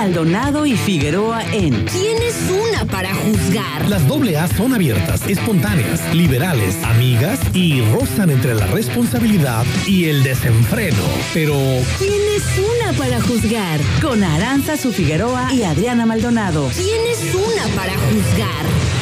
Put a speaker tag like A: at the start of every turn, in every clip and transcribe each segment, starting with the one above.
A: Maldonado y Figueroa en
B: ¿Quién es una para juzgar?
C: Las doble A son abiertas, espontáneas, liberales, amigas y rozan entre la responsabilidad y el desenfreno. Pero
A: ¿Quién es una para juzgar? Con Aranza Su Figueroa y Adriana Maldonado.
B: ¿Quién es una para juzgar?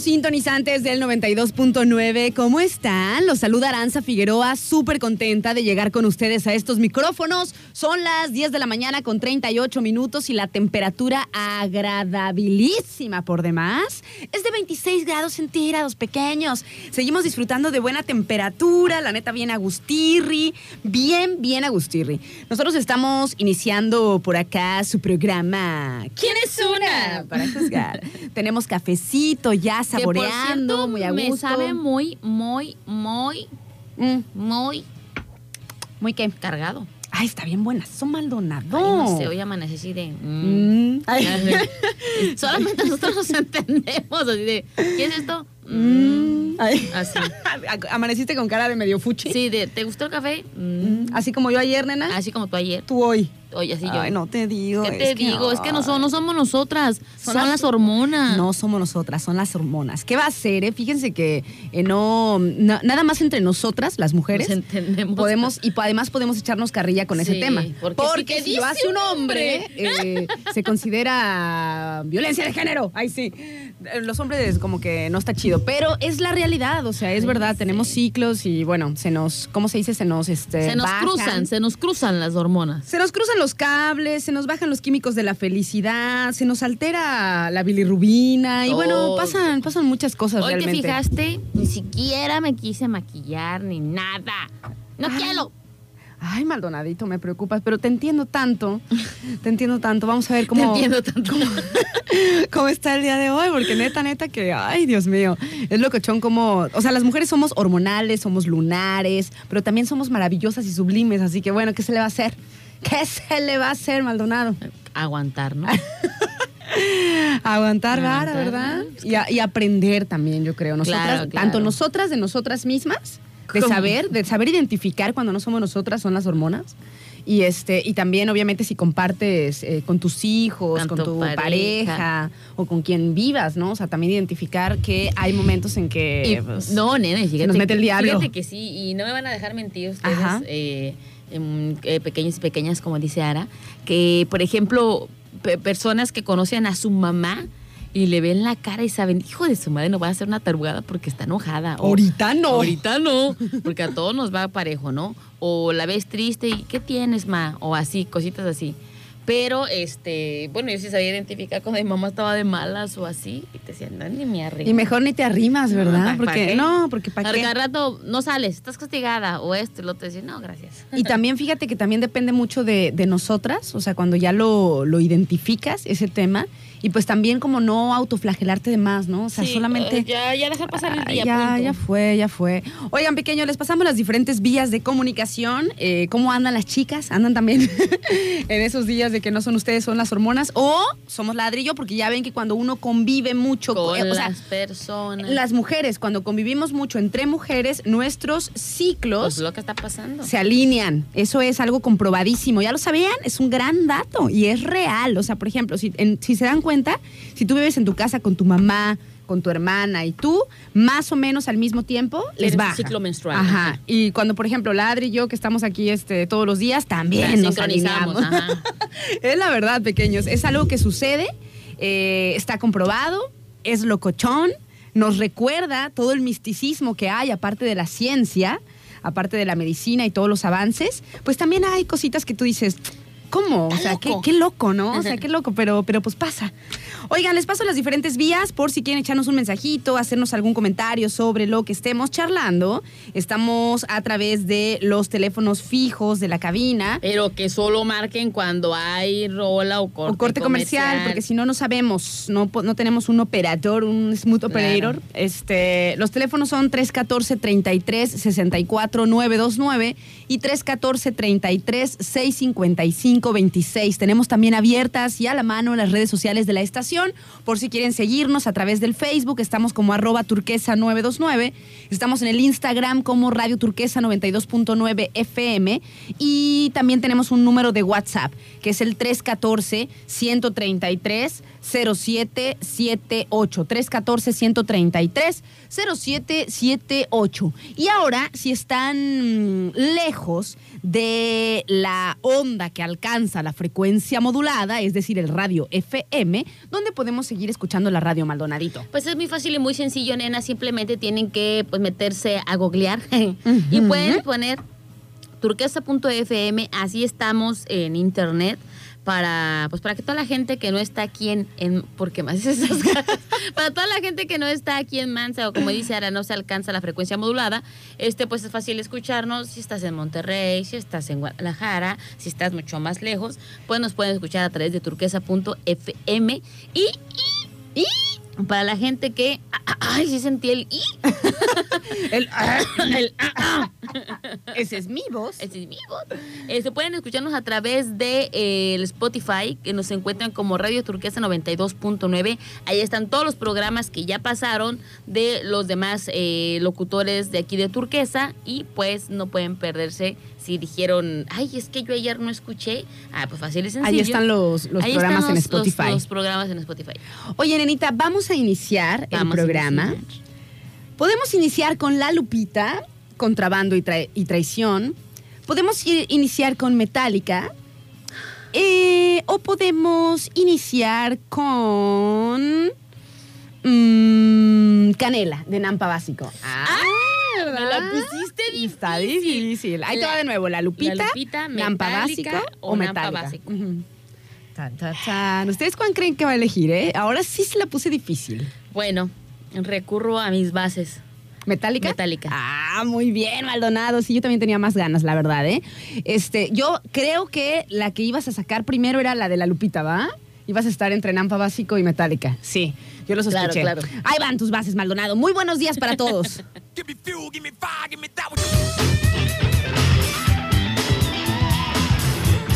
D: Sintonizantes del 92.9. ¿Cómo están? Los saluda Aranza Figueroa, súper contenta de llegar con ustedes a estos micrófonos. Son las 10 de la mañana con 38 minutos y la temperatura agradabilísima por demás es de 26 grados centígrados pequeños. Seguimos disfrutando de buena temperatura, la neta bien agustirri, bien, bien agustirri. Nosotros estamos iniciando por acá su programa ¿Quién es una? Para juzgar. Tenemos cafecito ya
E: Por
D: saboreando,
E: cierto,
D: muy a gusto.
E: Me sabe muy, muy, muy,
D: Mm,
E: muy
D: muy qué.
E: cargado.
D: Ay, está bien buena. Son Maldonado.
E: Ay, no sé, hoy amanecí así de... mm.
D: Mm.
E: Solamente nosotros nos entendemos, así de... ¿Qué es esto?
D: Mm.
E: Así.
D: Amaneciste con cara de medio fuchi.
E: Sí, de... ¿Te gustó el café?
D: Así como yo ayer, nena.
E: Así como tú ayer.
D: Tú hoy.
E: Oye, así yo.
D: Ay, no te digo.
E: ¿Qué te
D: es que-
E: digo? es que no, son, no somos nosotras, son,
D: las-
E: las, hormonas.
D: No somos nosotras, son las hormonas. ¿Qué va a hacer? Eh? Fíjense que eh, no, na- nada más entre nosotras, las mujeres,
E: Nos entendemos.
D: podemos y además podemos echarnos carrilla con ese tema.
E: porque sí que
D: si lo
E: dice
D: hace un hombre, eh, se considera violencia de género. Ay, sí. Los hombres como que no está chido, pero es la realidad, o sea, es verdad,
E: sí.
D: tenemos ciclos y bueno, se nos, ¿cómo se dice? Se nos, este,
E: se nos
D: bajan.
E: cruzan, se nos cruzan las hormonas.
D: Se nos cruzan los cables, se nos bajan los químicos de la felicidad, se nos altera la bilirrubina y bueno, pasan, pasan muchas cosas
E: Hoy
D: realmente.
E: te fijaste, ni siquiera me quise maquillar ni nada. No
D: Ay.
E: quiero.
D: Ay, Maldonadito, me preocupas, pero te entiendo tanto, te entiendo tanto. Vamos a ver cómo,
E: Te entiendo tanto.
D: cómo está el día de hoy, porque neta, neta que, ay, Dios mío, es locochón como, o sea, las mujeres somos hormonales, somos lunares, pero también somos maravillosas y sublimes, así que bueno, ¿qué se le va a hacer? ¿Qué se le va a hacer, Maldonado?
E: Aguantar, ¿no?
D: Aguantar vara, ¿verdad? Y, a- y aprender también, yo creo. Nosotras,
E: Claro, claro.
D: tanto nosotras de nosotras mismas, de
E: ¿Cómo?
D: saber, de saber identificar cuando no somos nosotras, son las hormonas. Y este, y también, obviamente, si compartes eh, con tus hijos,
E: Tanto
D: con tu pareja.
E: pareja.
D: o con quien vivas, ¿no? O sea, también identificar que hay momentos en que.
E: Y,
D: pues,
E: no, nene, fíjate.
D: nos mete el diablo.
E: Fíjate que sí, y no me van a dejar mentir ustedes,
D: Ajá.
E: eh, eh, pequeños y pequeñas, como dice Ara, que, por ejemplo, pe- personas que conocen a su mamá y le ven la cara y saben, hijo de su madre, no va a hacer una tarugada porque está enojada. o-
D: Ahorita no.
E: Ahorita no, porque a todos nos va parejo, ¿no? O la ves triste y ¿qué tienes, ma? O así, cositas así. Pero, este, bueno, yo sí sabía identificar cuando mi mamá estaba de malas o así. Y te decían, no, ni me arrimo.
D: Y mejor ni te arrimas,
E: No,
D: ¿verdad?
E: ¿pa- pa'
D: porque
E: qué?
D: no, porque para
E: Al
D: qué.
E: cada rato no sales, estás castigada o esto y lo otro. Decir, no, gracias.
D: Y también fíjate que también depende mucho de, de nosotras, o sea, cuando ya lo, lo identificas, ese tema, y pues también como no autoflagelarte de más, ¿no? O sea,
E: Sí,
D: solamente...
E: eh, ya, ya dejar pasar el
D: Ah,
E: día.
D: ya,
E: punto.
D: ya fue, ya fue. Oigan, pequeño, les pasamos las diferentes vías de comunicación. Eh, ¿Cómo andan las chicas? ¿Andan también en esos días de que no son ustedes, son las hormonas? O somos ladrillo, porque ya ven que cuando uno convive mucho,
E: Con
D: eh, o sea,
E: las personas.
D: las mujeres, cuando convivimos mucho entre mujeres, nuestros ciclos
E: Pues lo que está pasando.
D: se alinean. Eso es algo comprobadísimo. ¿Ya lo sabían? Es un gran dato y es real. O sea, por ejemplo, si, en- si se dan cuenta, si tú vives en tu casa con tu mamá, con tu hermana y tú, más o menos al mismo tiempo, les baja.
E: ciclo menstrual,
D: Ajá. Y cuando, por ejemplo, Ladri y yo, que estamos aquí este, todos los días, también nos
E: sincronizamos, ajá.
D: es la verdad, pequeños. Es algo que sucede, eh, está comprobado, es locochón, nos recuerda todo el misticismo que hay, aparte de la ciencia, aparte de la medicina y todos los avances. Pues también hay cositas que tú dices, ¿Cómo? O sea, qué,
E: loco.
D: qué loco, ¿no? O sea, qué loco, pero, pero pues pasa. Oigan, les paso las diferentes vías por si quieren echarnos un mensajito, hacernos algún comentario sobre lo que estemos charlando. Estamos a través de los teléfonos fijos de la cabina.
E: Pero que solo marquen cuando hay rola o corte,
D: o corte comercial, porque si no, no sabemos, no, no tenemos un operador, un smooth operator. Este, los teléfonos son 314-33-64-929 y 314-33-655-26. Tenemos también abiertas y a la mano las redes sociales de la estación, por si quieren seguirnos a través del Facebook, estamos como arroba turquesa 929, estamos en el Instagram como Radio Turquesa 92.9 FM y también tenemos un número de WhatsApp que es el 314 133 0778 314 133 0778 y ahora si están lejos de la onda que alcanza la frecuencia modulada es decir el radio FM donde podemos seguir escuchando la radio Maldonadito
E: Pues es muy fácil y muy sencillo, nena. Simplemente tienen que pues, meterse a googlear. Y pueden poner turquesa.fm. Así estamos en internet para pues para que toda la gente que no está aquí en, en ¿por qué más esas caras? para toda la gente que no está aquí en Mansa o como dice ahora no se alcanza la frecuencia modulada este pues es fácil escucharnos si estás en Monterrey si estás en Guadalajara si estás mucho más lejos pues nos pueden escuchar a través de turquesa.fm y, y, y para la gente que ay sí sentí el i
D: el,
E: el
D: ese es mi voz
E: Ese es mi voz. Eh, se pueden escucharnos a través de eh, el Spotify, que nos encuentran como Radio Turquesa 92.9. Ahí están todos los programas que ya pasaron de los demás eh, locutores de aquí de Turquesa y pues no pueden perderse si dijeron, ay, es que yo ayer no escuché. Ah, pues fácil y sencillo.
D: Ahí están los, los
E: Ahí
D: programas
E: están
D: en
E: los- los-
D: Spotify.
E: Los, programas en Spotify.
D: Oye, nenita, vamos a iniciar
E: Vamos
D: el programa.
E: iniciar.
D: Podemos iniciar con La Lupita, Contrabando y, trai- y Traición. Podemos iniciar con Metallica. Eh, o podemos iniciar con mm, Canela, de Nampa Básico. Ah,
E: Me la pusiste
D: Está
E: difícil.
D: difícil. Ahí te va de nuevo. La Lupita,
E: La Lupita,
D: Básico o. Tan, tan, tan. ¿Ustedes cuál creen que va a elegir, eh? Ahora sí se la puse difícil.
E: Bueno, recurro a mis bases.
D: ¿Metálica?
E: Metallica.
D: Ah, muy bien, Maldonado. Sí, yo también tenía más ganas, la verdad, ¿eh? Este, yo creo que la que ibas a sacar primero era la de la Lupita, ¿va? Ibas a estar entre Nampa Básico y Metálica. Sí, yo lo
E: Claro,
D: sospeché.
E: claro.
D: Ahí van tus bases, Maldonado. Muy buenos días para todos.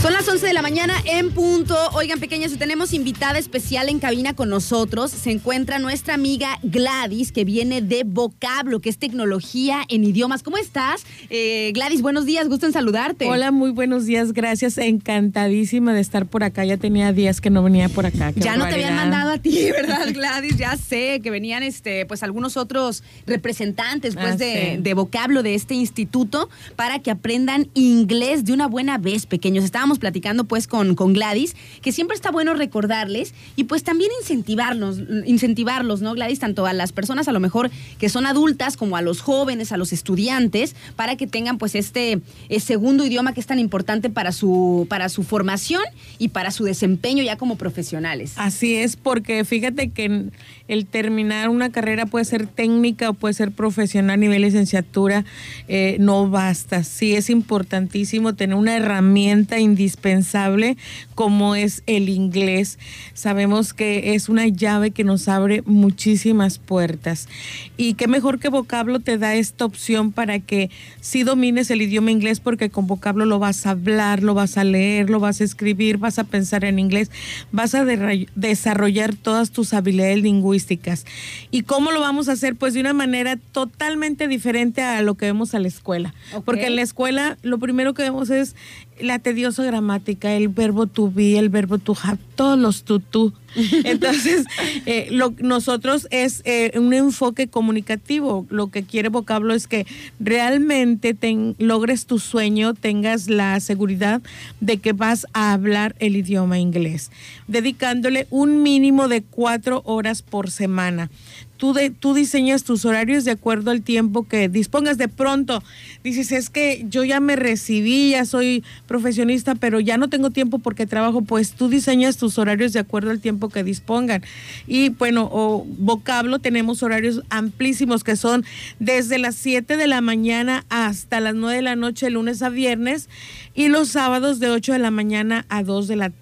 D: Son las 11 de la mañana en punto. Oigan, pequeños, tenemos invitada especial en cabina con nosotros. Se encuentra nuestra amiga Gladys, que viene de Vocablo, que es tecnología en idiomas. ¿Cómo estás? Eh, Gladys, buenos días, gusto en saludarte.
F: Hola, muy buenos días, gracias. Encantadísima de estar por acá. Ya tenía días que no venía por acá. Qué
D: Ya no te habían mandado a ti, ¿verdad, Gladys? Ya sé que venían este, pues algunos otros representantes pues,
F: Ah,
D: de,
F: sí.
D: de vocablo de este instituto para que aprendan inglés de una buena vez, pequeños. Estábamos platicando pues con, con Gladys, que siempre está bueno recordarles y pues también incentivarlos, incentivarlos, ¿no, Gladys? Tanto a las personas a lo mejor que son adultas como a los jóvenes, a los estudiantes, para que tengan pues este eh, segundo idioma que es tan importante para su, para su formación y para su desempeño ya como profesionales.
F: Así es, porque fíjate que el terminar una carrera puede ser técnica o puede ser profesional a nivel licenciatura, eh, no basta. Sí es importantísimo tener una herramienta indispensable como es el inglés. Sabemos que es una llave que nos abre muchísimas puertas. Y qué mejor que vocablo te da esta opción para que si domines el idioma inglés, porque con vocablo lo vas a hablar, lo vas a leer, lo vas a escribir, vas a pensar en inglés, vas a desarrollar todas tus habilidades lingüísticas. ¿Y cómo lo vamos a hacer? Pues de una manera totalmente diferente a lo que vemos a la escuela. Porque en la escuela lo primero que vemos es la tediosa gramática, el verbo to be, el verbo to have, todos los to, to, Entonces, eh, lo, nosotros es eh, un enfoque comunicativo. Lo que quiere vocablo es que realmente ten- logres tu sueño, tengas la seguridad de que vas a hablar el idioma inglés, dedicándole un mínimo de cuatro horas por semana. Tú, de, tú diseñas tus horarios de acuerdo al tiempo que dispongas. De pronto dices, es que yo ya me recibí, ya soy profesionista, pero ya no tengo tiempo porque trabajo. Pues tú diseñas tus horarios de acuerdo al tiempo que dispongan. Y bueno, o vocablo, tenemos horarios amplísimos que son desde las 7 de la mañana hasta las 9 de la noche, lunes a viernes, y los sábados de 8 de la mañana a 2 de la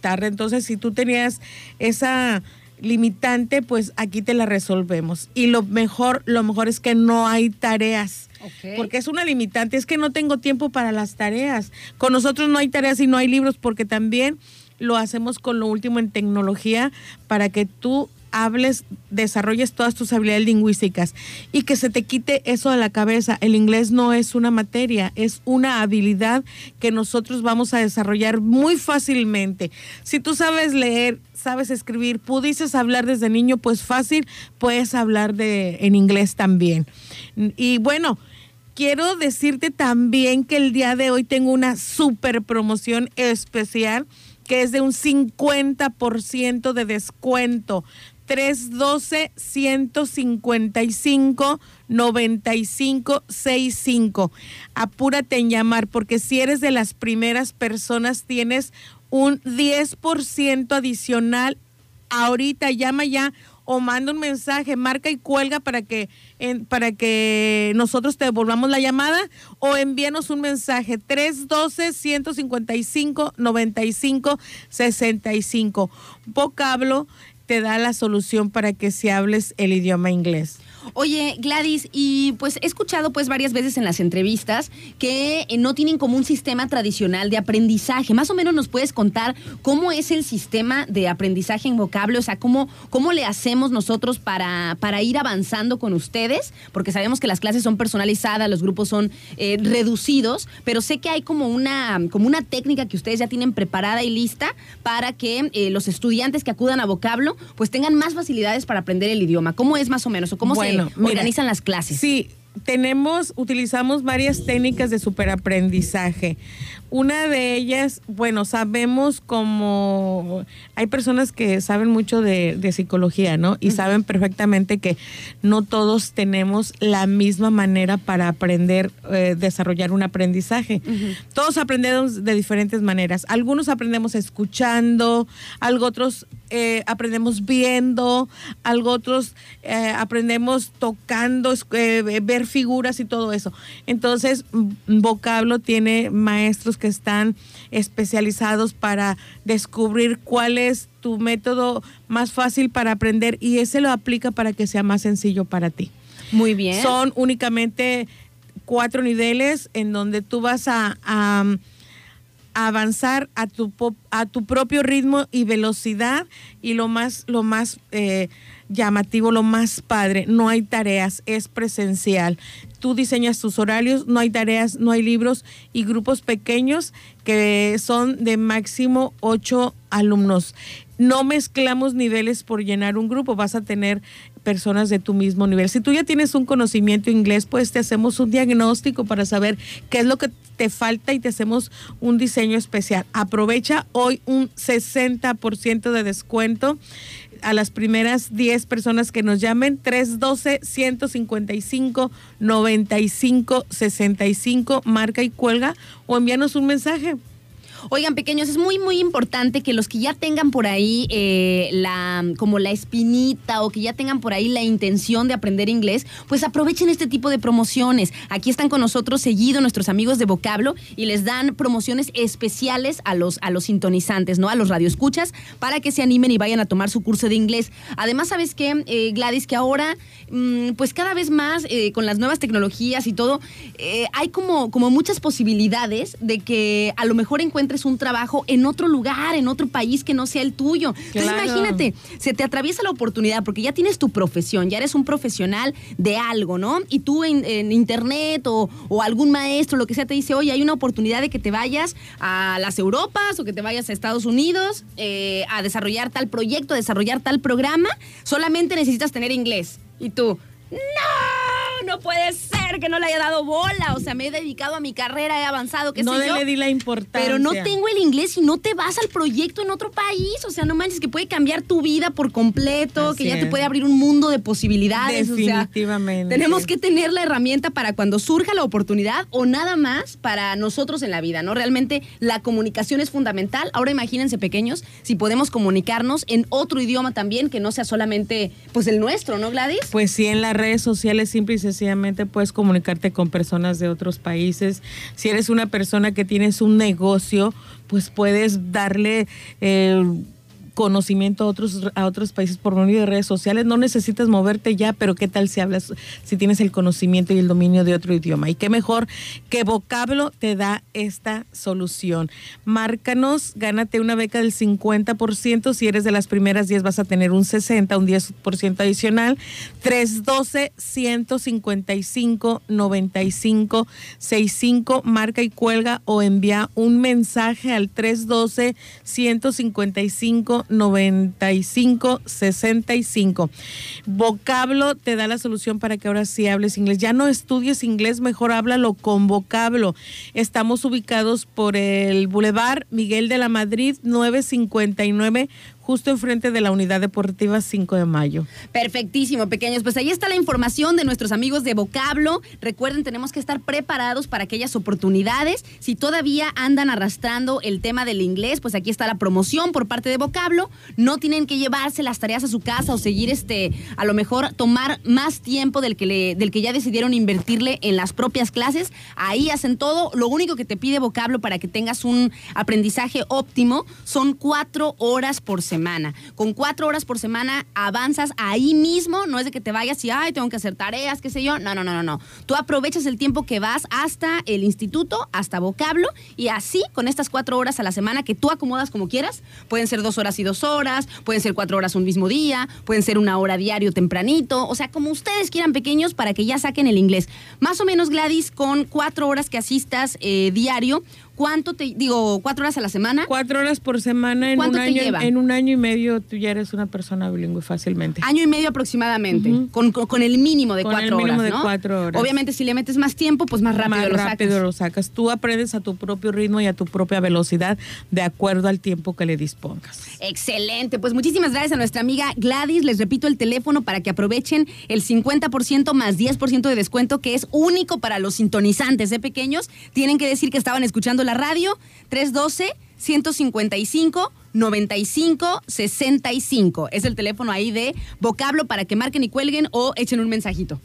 F: tarde. Entonces, si tú tenías esa limitante, pues aquí te la resolvemos. Y lo mejor, lo mejor es que no hay tareas. Porque es una limitante, es que no tengo tiempo para las tareas. Con nosotros no hay tareas y no hay libros porque también lo hacemos con lo último en tecnología para que tú hables, desarrolles todas tus habilidades lingüísticas y que se te quite eso de la cabeza. El inglés no es una materia, es una habilidad que nosotros vamos a desarrollar muy fácilmente. Si tú sabes leer, sabes escribir, pudieses hablar desde niño, pues fácil, puedes hablar de, en inglés también. Y bueno, quiero decirte también que el día de hoy tengo una super promoción especial que es de un 50% de descuento. 312-155-9565. Apúrate en llamar porque si eres de las primeras personas tienes un 10% adicional. Ahorita llama ya o manda un mensaje, marca y cuelga para que para que nosotros te devolvamos la llamada o envíanos un mensaje 312 155 95 65. Vocablo te da la solución para que si hables el idioma inglés.
D: Oye, Gladys, y pues he escuchado pues varias veces en las entrevistas que eh, no tienen como un sistema tradicional de aprendizaje. Más o menos nos puedes contar cómo es el sistema de aprendizaje en vocablo, o sea, cómo, cómo le hacemos nosotros para, para ir avanzando con ustedes, porque sabemos que las clases son personalizadas, los grupos son eh, reducidos, pero sé que hay como una, como una técnica que ustedes ya tienen preparada y lista para que eh, los estudiantes que acudan a vocablo pues tengan más facilidades para aprender el idioma. ¿Cómo es más o menos? ¿O cómo se
F: mira,
D: organizan las clases?
F: Sí, tenemos, utilizamos varias técnicas de superaprendizaje. Una de ellas, bueno, sabemos como hay personas que saben mucho de, de psicología, ¿no? Y saben perfectamente que no todos tenemos la misma manera para aprender, eh, desarrollar un aprendizaje. Todos aprendemos de diferentes maneras. Algunos aprendemos escuchando, algo otros eh, aprendemos viendo, algo otros eh, aprendemos tocando, es- figuras y todo eso. Entonces, vocablo tiene maestros que están especializados para descubrir cuál es tu método más fácil para aprender y ese lo aplica para que sea más sencillo para ti.
D: Muy bien.
F: Son únicamente cuatro niveles en donde tú vas a, avanzar a tu, a tu propio ritmo y velocidad y lo más, lo más eh, llamativo, lo más padre, no hay tareas, es presencial. Tú diseñas tus horarios, no hay tareas, no hay libros y grupos pequeños que son de máximo ocho alumnos. No mezclamos niveles por llenar un grupo, vas a tener personas de tu mismo nivel. Si tú ya tienes un conocimiento inglés, pues te hacemos un diagnóstico para saber qué es lo que te falta y te hacemos un diseño especial. Aprovecha hoy un 60% de descuento a las primeras 10 personas que nos llamen 312-155-9565, marca y cuelga o envíanos un mensaje.
D: Oigan, pequeños, es muy, muy importante que los que ya tengan por ahí eh, la, como la espinita o que ya tengan por ahí la intención de aprender inglés, pues aprovechen este tipo de promociones. Aquí están con nosotros seguido nuestros amigos de Vocablo y les dan promociones especiales a los, a los sintonizantes, ¿no? A los radioescuchas, para que se animen y vayan a tomar su curso de inglés. Además, ¿sabes qué, eh, Gladys? Que ahora, mm, pues cada vez más, eh, con las nuevas tecnologías y todo, hay como, como muchas posibilidades de que a lo mejor encuentres encuentres un trabajo en otro lugar, en otro país que no sea el tuyo. Entonces imagínate, se te atraviesa la oportunidad porque ya tienes tu profesión, ya eres un profesional de algo, ¿no? Y tú en, en internet o, o algún maestro, lo que sea, te dice, oye, hay una oportunidad de que te vayas a las Europas o que te vayas a Estados Unidos eh, a desarrollar tal proyecto, a desarrollar tal programa, solamente necesitas tener inglés. Y tú, no, no puede ser que no le haya dado bola. O sea, me he dedicado a mi carrera, he avanzado, qué
F: no
D: sé yo.
F: le di la importancia.
D: Pero no tengo el inglés y no te vas al proyecto en otro país. O sea, no manches, que puede cambiar tu vida por completo,
F: Así
D: que ya te puede abrir un mundo de posibilidades. o sea,
F: Definitivamente.
D: tenemos que tener la herramienta para cuando surja la oportunidad o nada más para nosotros en la vida, ¿no? Realmente la comunicación es fundamental. Ahora imagínense, pequeños, si podemos comunicarnos en otro idioma también que no sea solamente pues el nuestro, ¿no, Gladys?
F: Pues sí, en las redes sociales simple y sencillamente puedes comunicarte con personas de otros países. Si eres una persona que tienes un negocio, pues puedes darle eh, conocimiento a otros, a otros países por medio de redes sociales. No necesitas moverte ya, pero ¿qué tal si hablas, si tienes el conocimiento y el dominio de otro idioma? Y qué mejor que vocablo te da esta solución. Márcanos, gánate una beca del 50%. Si eres de las primeras 10 vas a tener un 60, un 10% adicional. 312-155-9565. Marca y cuelga o envía un mensaje al 312-155-9565. Vocablo te da la solución para que ahora sí hables inglés. Ya no estudies inglés, mejor háblalo con vocablo. Estamos ubicados por el Boulevard Miguel de la Madrid 959 justo enfrente de la unidad deportiva 5 de mayo.
D: Perfectísimo, pequeños. Pues ahí está la información de nuestros amigos de Vocablo. Recuerden, tenemos que estar preparados para aquellas oportunidades. Si todavía andan arrastrando el tema del inglés, pues aquí está la promoción por parte de Vocablo. No tienen que llevarse las tareas a su casa o seguir este, a lo mejor tomar más tiempo del que, le, del que ya decidieron invertirle en las propias clases. Ahí hacen todo. Lo único que te pide Vocablo para que tengas un aprendizaje óptimo son cuatro horas por semana. Con cuatro horas por semana avanzas ahí mismo, no es de que te vayas y, ay, tengo que hacer tareas, qué sé yo. No, no, no, no, no. Tú aprovechas el tiempo que vas hasta el instituto, hasta vocablo, y así, con estas cuatro horas a la semana que tú acomodas como quieras, pueden ser dos horas y dos horas, pueden ser cuatro horas un mismo día, pueden ser una hora diario tempranito, o sea, como ustedes quieran pequeños para que ya saquen el inglés. Más o menos, Gladys, con cuatro horas que asistas eh, diario, ¿cuánto te, digo, cuatro horas a la semana?
F: Cuatro horas por semana en
D: ¿Cuánto
F: un
D: te
F: año.
D: lleva?
F: En un año y medio tú ya eres una persona bilingüe fácilmente.
D: Año y medio aproximadamente, con, con- con el mínimo de
F: Con el
D: cuatro
F: mínimo
D: horas,
F: de
D: ¿no?
F: cuatro horas.
D: Obviamente, si le metes más tiempo, pues más rápido
F: más
D: lo
F: rápido
D: sacas.
F: lo sacas. Tú aprendes a tu propio ritmo y a tu propia velocidad de acuerdo al tiempo que le dispongas.
D: Excelente, pues muchísimas gracias a nuestra amiga Gladys. Les repito el teléfono para que aprovechen el 50% más 10% de descuento que es único para los sintonizantes de pequeños. Tienen que decir que estaban escuchando la radio 312 155 95 65. Es el teléfono ahí de vocablo para que marquen y cuelguen o echen un mensajito.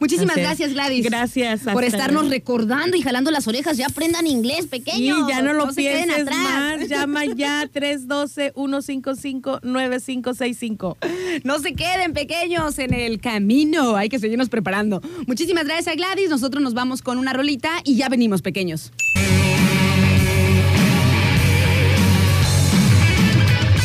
D: Muchísimas gracias, Gladys.
F: Gracias,
D: Por estarnos recordando y jalando las orejas. Ya aprendan inglés, pequeños.
F: ya no lo
D: se queden
F: pienses
D: atrás.
F: más. Llama ya 312-155-9565.
D: No se queden pequeños en el camino, hay que seguirnos preparando. Muchísimas gracias a Gladys, nosotros nos vamos con una rolita y ya venimos pequeños.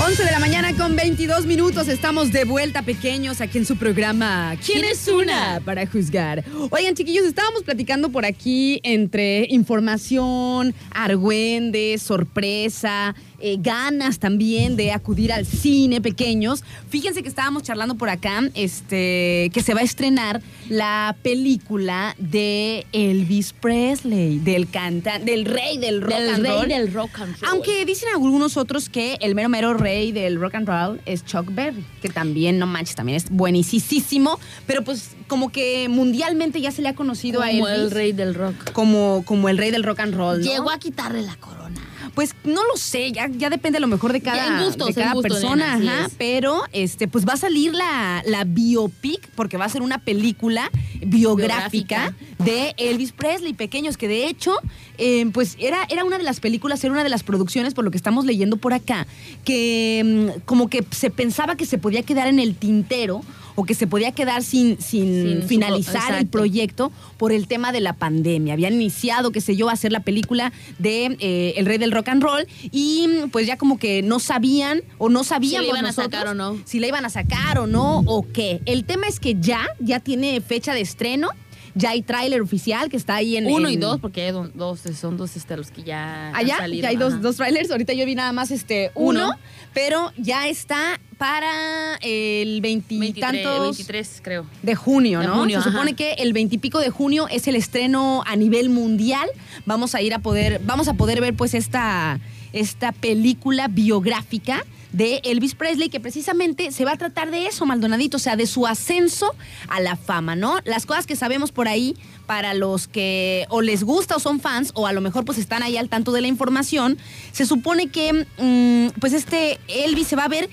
D: 11 de la mañana con 22 minutos, estamos de vuelta pequeños aquí en su programa ¿Quién es una? para juzgar. Oigan chiquillos, estábamos platicando por aquí entre información, argüende, sorpresa, eh, ganas también de acudir al cine pequeños. Fíjense que estábamos charlando por acá, este, que se va a estrenar la película de Elvis Presley, del cantante, del rey del rock
E: Del
D: and
E: rey
D: roll.
E: del rock and roll.
D: Aunque dicen algunos otros que el mero mero rey del rock and roll es Chuck Berry, que también, no manches, también es buenísimo, pero pues como que mundialmente ya se le ha conocido a
E: Como
D: Elvis
E: el rey del rock.
D: como, como el rey del rock and roll. ¿no?
E: Llegó a quitarle la corona.
D: Pues no lo sé, ya, ya depende a lo mejor de cada,
E: gustos,
D: de cada persona,
E: nena,
D: ajá,
E: es.
D: pero este, pues va a salir la, la biopic, porque va a ser una película biográfica, de Elvis Presley, pequeños, que de hecho, eh, pues era, era una de las películas, era una de las producciones, por lo que estamos leyendo por acá, que mm, como que se pensaba que se podía quedar en el tintero o que se podía quedar sin, sin,
E: Sin su-
D: finalizar el proyecto por el tema de la pandemia. Habían iniciado, qué sé yo, a hacer la película de eh, El Rey del Rock and Roll y pues ya como que no sabían o no sabíamos
E: iban a
D: nosotros
E: sacar o no.
D: si la iban a sacar o no o qué. El tema es que ya, ya tiene fecha de estreno. Ya hay tráiler oficial que está ahí en
E: Uno y dos, porque hay dos, son dos este, los que ya han
D: Allá
E: salido,
D: ya hay dos,
E: ajá.
D: dos trailers. Ahorita yo vi nada más este uno,
E: Uno.
D: pero ya está para el
E: 23,
D: veintitantos
E: 23, creo.
D: de junio,
E: De
D: ¿no?
E: junio,
D: Se supone que el veintipico de junio es el estreno a nivel mundial. Vamos a ir a poder, vamos a poder ver pues esta, esta película biográfica de Elvis Presley, que precisamente se va a tratar de eso, Maldonadito, o sea, de su ascenso a la fama, ¿no? Las cosas que sabemos por ahí, para los que o les gusta o son fans, o a lo mejor pues están ahí al tanto de la información, se supone que mm, pues este Elvis se va a ver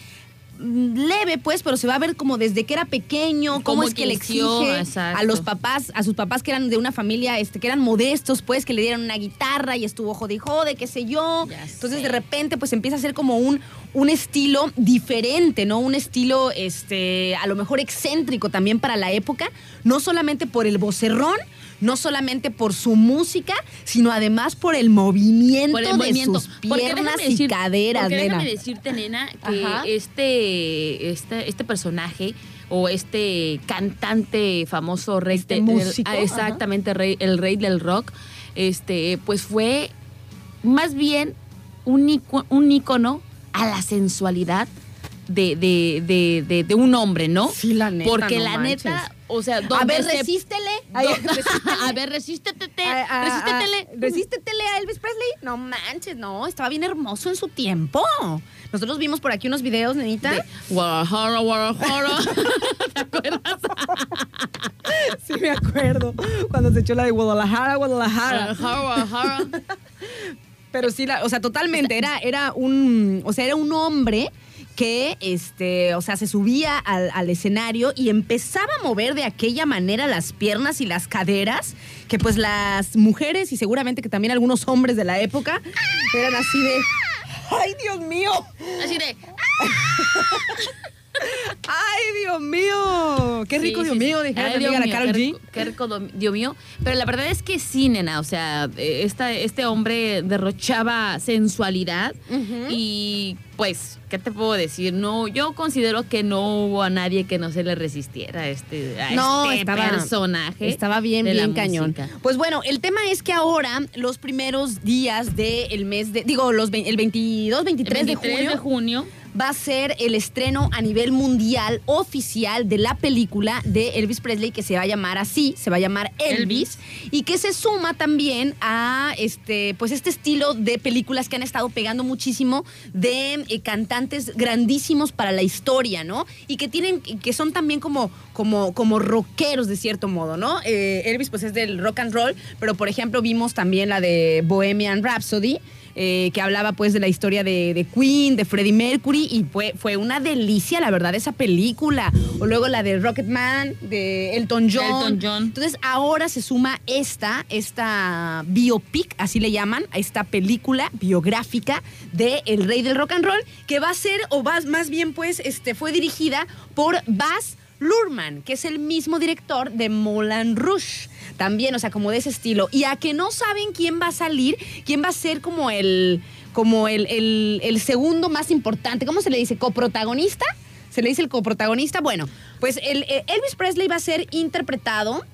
D: leve pues, pero se va a ver como desde que era pequeño, cómo,
E: Cómo
D: es que le exige
E: exacto.
D: a los papás, a sus papás que eran de una familia, este, que eran modestos, pues, que le dieran una guitarra y estuvo jode y jode, qué sé yo.
E: Ya
D: Entonces
E: sé.
D: de repente pues empieza a ser como un, un estilo diferente, ¿no? Un estilo, este, a lo mejor excéntrico también para la época, no solamente por el vocerrón, no solamente por su música, sino además por el movimiento,
E: Por el
D: de
E: movimiento.
D: sus piernas y
E: decir-
D: caderas,
E: porque
D: nena.
E: déjame decirte, nena, que
D: Ajá.
E: este, este, este personaje o este cantante famoso rey
D: Este
E: de-
D: músico,
E: ah, exactamente rey, el rey del rock, este, pues fue más bien un, ico- un ícono a la sensualidad de, de, de, de- de un hombre, ¿no?
D: Sí, la neta,
E: Porque
D: no
E: la
D: manches.
E: neta, o sea,
D: A
E: donde
D: ver,
E: se-
D: resístele.
E: a ver, resístete, resístetele.
D: ah, resístetele a Elvis Presley. No manches, no, estaba bien hermoso en su tiempo. Nosotros vimos por aquí unos videos, nenita.
E: De Guadalajara, Guadalajara. ¿Te acuerdas?
D: Sí, me acuerdo. Cuando se echó la de Guadalajara, Guadalajara.
E: Guadalajara, Guadalajara.
D: Pero sí, la, o sea, totalmente. Era, era un. O sea, era un hombre que, este, o sea, se subía al, al escenario y empezaba a mover de aquella manera las piernas y las caderas, que pues las mujeres y seguramente que también algunos hombres de la época eran así de. ¡Ay, Dios mío!
E: Así de.
D: ¡Ay, Dios mío! ¡Qué rico,
E: Sí,
D: Dios
E: sí,
D: mío!
E: Ay,
D: mi
E: Dios
D: amiga la
E: mío,
D: Karol
E: qué
D: G.
E: rico- Qué rico, Dios mío. Pero la verdad es que sí, nena. O sea, eh, esta, este hombre derrochaba sensualidad. Y pues, ¿qué te puedo decir? No, yo considero que no hubo a nadie que no se le resistiera a este, a
D: No,
E: este
D: estaba-
E: personaje.
D: Estaba bien,
E: de la
D: bien cañón.
E: música.
D: Pues bueno, el tema es que ahora, los primeros días del mes de. Digo, los, el 22, 23,
E: El
D: de
E: 23
D: junio.
E: de junio.
D: Va a ser el estreno a nivel mundial oficial de la película de Elvis Presley que se va a llamar así, se va a llamar Elvis, y que se suma también a este pues este estilo de películas que han estado pegando muchísimo de eh, cantantes grandísimos para la historia, ¿no? Y que tienen que son también como como como rockeros de cierto modo, ¿no? Eh, Elvis pues es del rock and roll, pero por ejemplo vimos también la de Bohemian Rhapsody eh, que hablaba pues de la historia de, de Queen, de Freddie Mercury, y fue, fue una delicia, la verdad, esa película. O luego la de Rocketman, de Elton John.
E: Elton John.
D: Entonces ahora se suma esta, esta biopic, así le llaman, a esta película biográfica de El Rey del Rock and Roll, que va a ser, o va, más bien pues, este, fue dirigida por Baz Luhrmann, que es el mismo director de Moulin Rouge. También, o sea, como de ese estilo. Y a que no saben quién va a salir, quién va a ser como el, como el, el- el segundo más importante. ¿Cómo se le dice? ¿Coprotagonista? ¿Se le dice el coprotagonista? Bueno, pues el, eh, Elvis Presley va a ser interpretado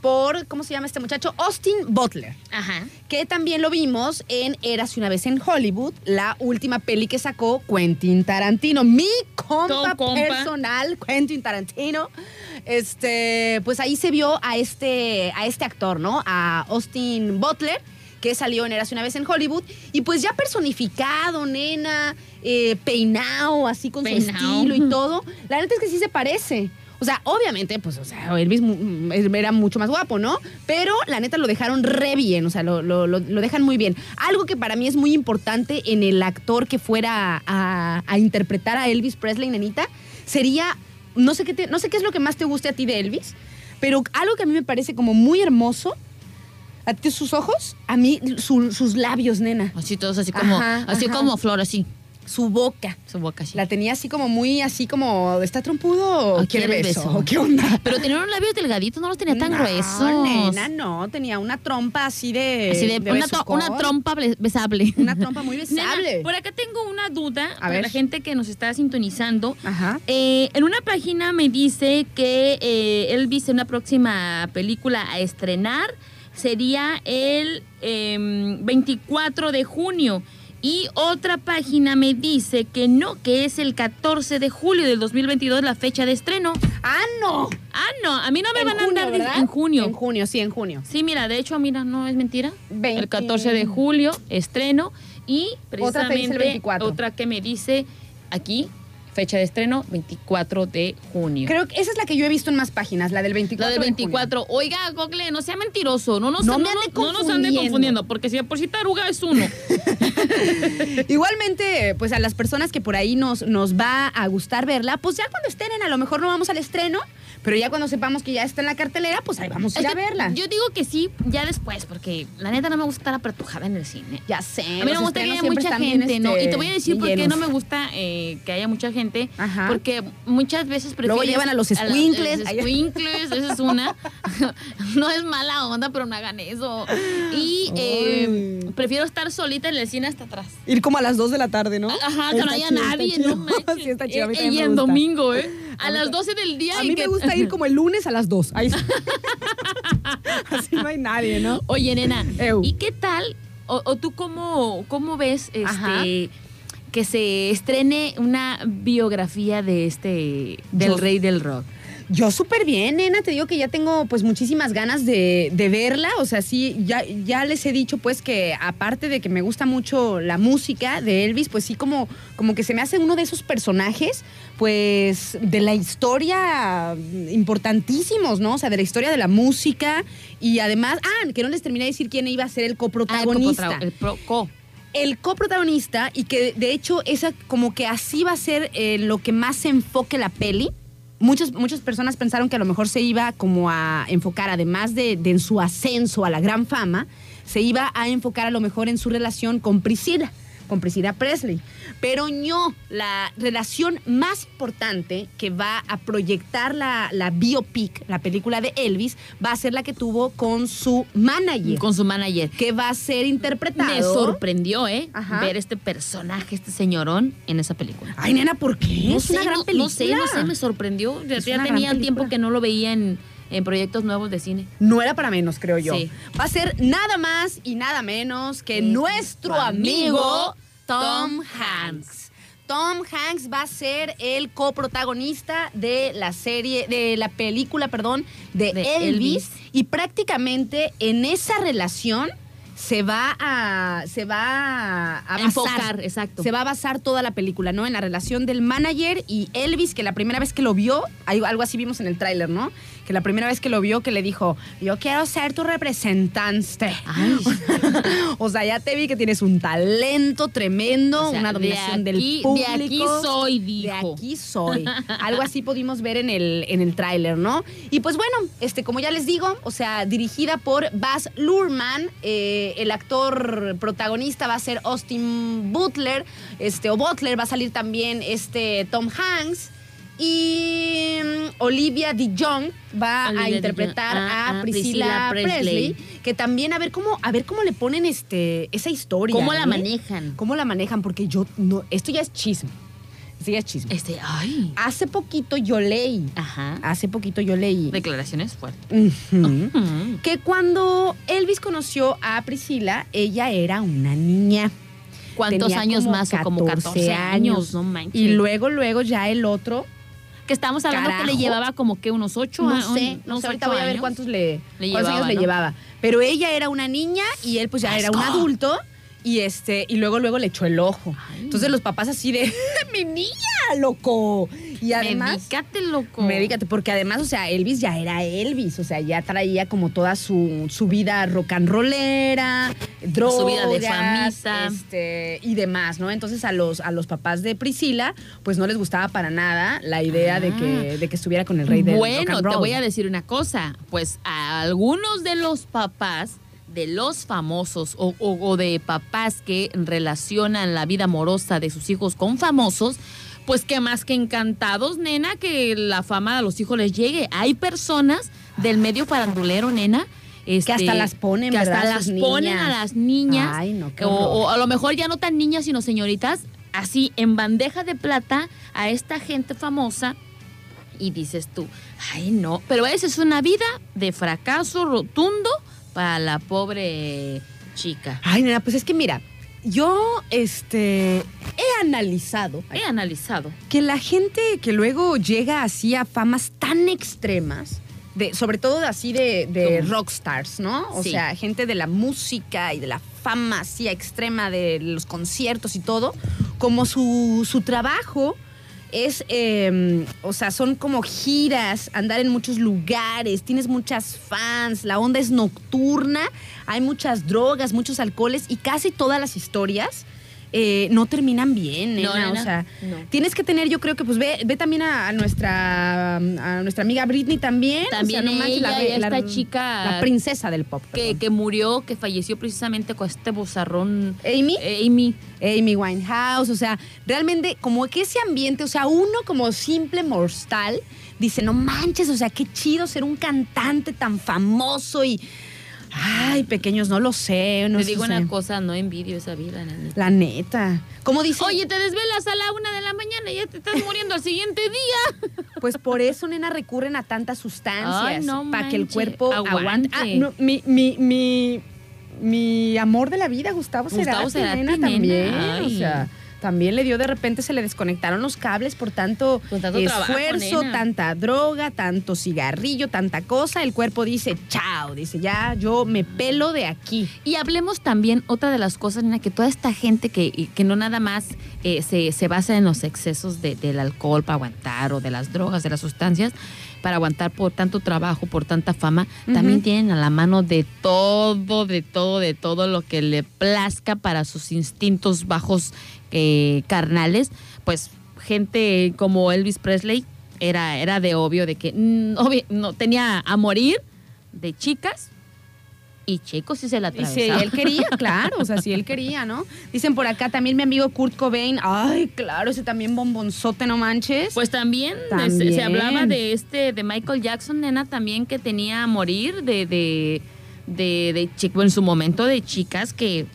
D: por, ¿cómo se llama este muchacho? Austin Butler
E: Ajá.
D: que también lo vimos en Érase una vez en Hollywood, la última peli que sacó Quentin Tarantino, mi compa,
E: compa.
D: personal, Quentin Tarantino. Este, pues ahí se vio a este, a este actor, ¿no? A Austin Butler que salió en Érase una vez en Hollywood y pues ya personificado, nena, eh, peinado, así con su estilo y todo. La neta es que sí se parece. O sea, obviamente, pues, o sea, Elvis mu- era mucho más guapo, ¿no? Pero la neta lo dejaron re bien, o sea, lo, lo- lo- lo dejan muy bien. Algo que para mí es muy importante en el actor que fuera a, a interpretar a Elvis Presley, nenita, sería, no sé, qué te- no sé qué es lo que más te guste a ti de Elvis, pero algo que a mí me parece como muy hermoso, a ti sus ojos, a mí su- sus labios, nena.
E: Así todos, así como,
D: Ajá,
E: así
D: ajá.
E: como flor, así.
D: Su boca.
E: Su boca sí.
D: La tenía así como muy, así como, ¿está trompudo o
E: ¿O
D: quiere beso?
E: beso?
D: ¿O qué onda?
E: Pero tenía unos labios delgaditos, no los tenía tan
D: No,
E: gruesos.
D: nena, no, tenía una trompa así de.
E: Así de, una, trompa ble- besable.
D: Una trompa muy
E: Nena,
D: besable.
E: por acá tengo una duda
D: A
E: para
D: ver.
E: la gente que nos está sintonizando.
D: Ajá.
E: Eh, en una página me dice que eh, Elvis en una próxima película a estrenar sería el em, 24 de junio. Y otra página me dice que no, que es el 14 de julio del 2022 la fecha de estreno.
D: ¡Ah, no!
E: Ah, no, a mí no me
D: En
E: van a andar
D: ¿verdad?
E: en junio.
D: En junio, sí, en junio.
E: Sí, mira, de hecho, mira, no es mentira.
D: Veinte-
E: El 14 de julio, estreno. Y
D: Otra el
E: precisamente
D: 24.
E: otra que me dice aquí, fecha de estreno, 24 de junio.
D: Creo que esa es la que yo he visto en más páginas, la del 24.
E: La del
D: de junio.
E: 24. Oiga, Google, no sea mentiroso. No nos,
D: No
E: no, no- nos ande
D: confundiendo.
E: porque si de por sí taruga es uno.
D: Igualmente, pues a las personas que por ahí nos, nos va a gustar verla, pues ya cuando estén, a lo mejor no vamos al estreno, pero ya cuando sepamos que ya está en la cartelera, pues ahí vamos a ir
E: Es
D: a
E: que
D: verla.
E: Yo digo que sí, ya después, porque la neta no me gusta estar apretujada en el cine.
D: ya sé.
E: A mí no me gusta que haya mucha gente, ¿no?
D: este,
E: Y te voy a decir por qué no me gusta eh, que haya mucha gente.
D: Ajá.
E: Porque muchas veces prefieres...
D: Luego llevan a los escuincles.
E: los escuincles, esa es una. no es mala onda, pero no hagan eso. Y eh, prefiero estar solita en el cine hasta atrás.
D: Ir como a las 2 de la tarde, ¿no?
E: Ajá, que no haya nadie, no manches.
D: Sí, está chido. A también
E: y
D: me
E: en domingo, ¿eh? A las
D: ta-
E: 12 del día.
D: A
E: y
D: mí
E: que-
D: me gusta ir como el lunes a las 2. Ahí Así no hay nadie, ¿no?
E: Oye, nena. ¿y qué tal? O, o tú cómo, cómo ves
D: Ajá.
E: este que se estrene una biografía de este del
D: Yo-
E: rey del rock?
D: Yo súper bien, nena. Te digo que ya tengo pues muchísimas ganas de, de verla. O sea, sí, ya, ya les he dicho pues que aparte de que me gusta mucho la música de Elvis, pues sí como, como que se me hace uno de esos personajes pues de la historia importantísimos, ¿no? O sea, de la historia de la música y además, ah, que no les terminé de decir quién iba a ser el
E: Ah, el
D: coprotagonista
E: el pro- co.
D: el coprotagonista y que de hecho esa como que así va a ser eh, lo que más se enfoque la peli. Muchas, muchas personas pensaron que a lo mejor se iba como a enfocar, además de, de en su ascenso a la gran fama, se iba a enfocar a lo mejor en su relación con Priscilla, con Priscilla Presley. Pero no, la relación más importante que va a proyectar la, la biopic, la película de Elvis, va a ser la que tuvo con su manager,
E: con su manager.
D: que va a ser interpretado.
E: Me sorprendió, ¿eh?
D: Ajá.
E: Ver este personaje, este señorón en esa película.
D: Ay, nena, ¿por qué? es una gran
E: no,
D: película.
E: no sé, no sé, me sorprendió. Ya, tenía tiempo que no lo veía en, en proyectos nuevos de cine.
D: No era para menos, creo yo.
E: Sí.
D: Va a ser nada más y nada menos que nuestro amigo Tom Hanks. Tom Hanks va a ser el coprotagonista de la serie, de la película, perdón, de,
E: De
D: Elvis,
E: Elvis.
D: Y prácticamente en esa relación se va a. se va a, basar.
E: enfocar, exacto.
D: Se va a basar toda la película, ¿no? En la relación del manager y Elvis, que la primera vez que lo vio, algo algo así vimos en el tráiler, ¿no? Que la primera vez que lo vio, que le dijo, yo quiero ser tu representante.
E: Ay.
D: o sea, ya te vi que tienes un talento tremendo,
E: O sea,
D: una
E: de
D: dominación del
E: aquí- de
D: público.
E: aquí soy,
D: De
E: dijo.
D: aquí soy. Algo así pudimos ver en el, en el tráiler, ¿no? Y pues bueno, este, como ya les digo, o sea, dirigida por Baz Luhrmann, eh, el actor protagonista va a ser Austin Butler, este, o Butler, va a salir también este Tom Hanks. Y mm, Olivia DeJong va
E: Olivia
D: a
E: de
D: interpretar
E: Jong. Ah,
D: a
E: ah,
D: Priscilla,
E: Priscilla
D: Presley.
E: Presley.
D: que también a ver cómo a ver cómo le ponen este esa historia.
E: ¿Cómo la
D: ¿eh?
E: manejan?
D: ¿Cómo la manejan? Porque yo no, esto ya es chisme. Esto ya es chisme.
E: Este, ay.
D: Hace poquito yo leí,
E: Ajá.
D: hace poquito yo leí
E: Declaraciones fuertes.
D: que cuando Elvis conoció a Priscila, ella era una niña.
E: ¿Cuántos
D: Tenía
E: años
D: como
E: más? O como 14 años, no manches.
D: Y luego, luego ya el otro,
E: Que estamos hablando que le llevaba como que unos 8
D: no
E: años.
D: sé, no sé, ahorita voy a ver cuántos le,
E: Le
D: cuántos años
E: llevaba,
D: le
E: ¿no?
D: llevaba. Pero ella era una niña y él pues ya era un adulto y este y luego luego le echó el ojo.
E: Ay.
D: Entonces los papás así de mi niña, loco. Y además
E: Medícate, loco.
D: Medícate, porque además, o sea, Elvis ya era Elvis, o sea, ya traía como toda su, su vida rock and rollera, drogas,
E: Su vida de famita.
D: este, y demás, ¿no? Entonces a los, a los papás de Priscila, pues no les gustaba para nada la idea de, que, de que estuviera con el rey rock
E: Bueno,
D: and
E: te
D: roll.
E: voy a decir una cosa. Pues a algunos de los papás de los famosos o, o- o de papás que relacionan la vida amorosa de sus hijos con famosos, pues que más que encantados, nena, que la fama a los hijos les llegue. Hay personas del medio farandulero, nena. este,
D: hasta las ponen,
E: que hasta las ponen a las niñas.
D: Ay, no, qué
E: o, o a lo mejor ya no tan niñas, sino señoritas, así en bandeja de plata a esta gente famosa. Y dices tú, ay no, pero esa es una vida de fracaso rotundo para la pobre chica.
D: Ay, nena, pues es que mira, yo este he analizado
E: He analizado.
D: que la gente que luego llega así a famas tan extremas, de, sobre todo así de, de rockstars, ¿no? O
E: Sí.
D: sea, gente de la música y de la fama así extrema de los conciertos y todo, como su, su trabajo es, eh, o sea, son como giras, andar en muchos lugares, tienes muchas fans, la onda es nocturna, hay muchas drogas, muchos alcoholes y casi todas las historias eh, no terminan bien,
E: No,
D: nena, o sea,
E: no.
D: tienes que tener, yo creo que pues ve, ve también a, a nuestra a nuestra amiga Britney también,
E: También
D: no manches,
E: ella y
D: la,
E: esta chica
D: la princesa del pop,
E: Que, que murió, que falleció precisamente con este bozarrón.
D: Amy.
E: Amy.
D: Amy Winehouse, o sea, realmente como que ese ambiente, o sea, uno como simple mortal dice, no manches, o sea, qué chido ser un cantante tan famoso y, ay, pequeños, no lo sé, no
E: Te digo una cosa, no envidio esa vida, nena.
D: la neta. Como dice,
E: Oye, te desvelas a la una de la mañana y ya te estás muriendo al siguiente día.
D: pues por eso, nena, recurren a tantas sustancias
E: no
D: para que el cuerpo
E: aguante.
D: aguante. Ah, no, mi, mi, mi, mi amor de la vida, Gustavo,
E: Gustavo
D: Cerati,
E: Cerati,
D: nena,
E: nena,
D: también,
E: ay.
D: o sea... También le dio de repente, se le desconectaron los cables por tanto, esfuerzo, tanta droga, tanto cigarrillo, tanta cosa. El cuerpo dice, chao, dice, ya, yo me pelo de aquí.
E: Y hablemos también, otra de las cosas, nena, que toda esta gente que, que no nada más eh, se, se basa en los excesos de- del alcohol para aguantar o de las drogas, de las sustancias, para aguantar por tanto trabajo, por tanta fama, también tienen a la mano de todo, de todo, de todo lo que le plazca para sus instintos bajos eh, carnales. Pues gente como Elvis Presley era, era de obvio de que mm, obvio, no, tenía a morir de chicas y chicos si se la
D: Y si él quería, claro, o sea, si él quería, ¿no? Dicen por acá también mi amigo Kurt Cobain, ay, claro, ese también bombonzote, no manches.
E: Pues también,
D: También.
E: Se, se hablaba de este, de Michael Jackson, nena, también que tenía a morir de, de, de, de chico en su momento de chicas que.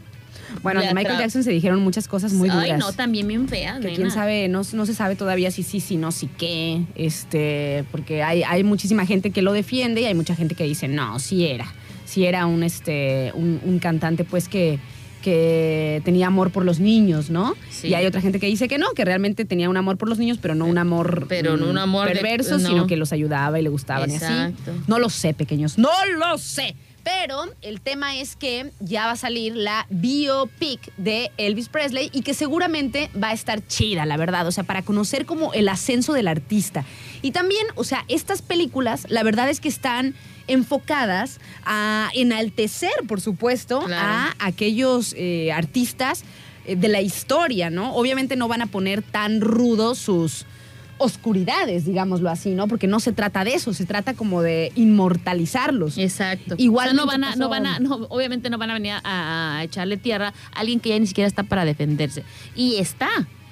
D: Bueno, de Michael Jackson se dijeron muchas cosas muy duras.
E: Ay, no, también bien feas,
D: que
E: nena.
D: quién sabe, no, no se sabe todavía si sí, si no, si qué, este, porque hay, hay muchísima gente que lo defiende y hay mucha gente que dice, no, sí era, sí era un, este, un, un cantante pues que, que tenía amor por los niños, ¿no?
E: Sí.
D: Y hay otra gente que dice que no, que realmente tenía un amor por los niños, pero no un amor,
E: Pero no
D: mm,
E: un amor de-
D: perverso,
E: no.
D: sino que los ayudaba y le gustaban y
E: Exacto.
D: así. No lo sé, pequeños, no lo sé. Pero el tema es que ya va a salir la biopic de Elvis Presley y que seguramente va a estar chida, la verdad. O sea, para conocer como el ascenso del artista. Y también, o sea, estas películas, la verdad es que están enfocadas a enaltecer, por supuesto,
E: Claro.
D: a aquellos eh, artistas eh, de la historia, ¿no? Obviamente no van a poner tan rudos sus oscuridades, digámoslo así, ¿no? Porque no se trata de eso, se trata como de inmortalizarlos.
E: Exacto.
D: Igual
E: O sea, no van a,
D: pasó-
E: no van a, no, obviamente no van a venir a, a echarle tierra a alguien que ya ni siquiera está para defenderse. Y está,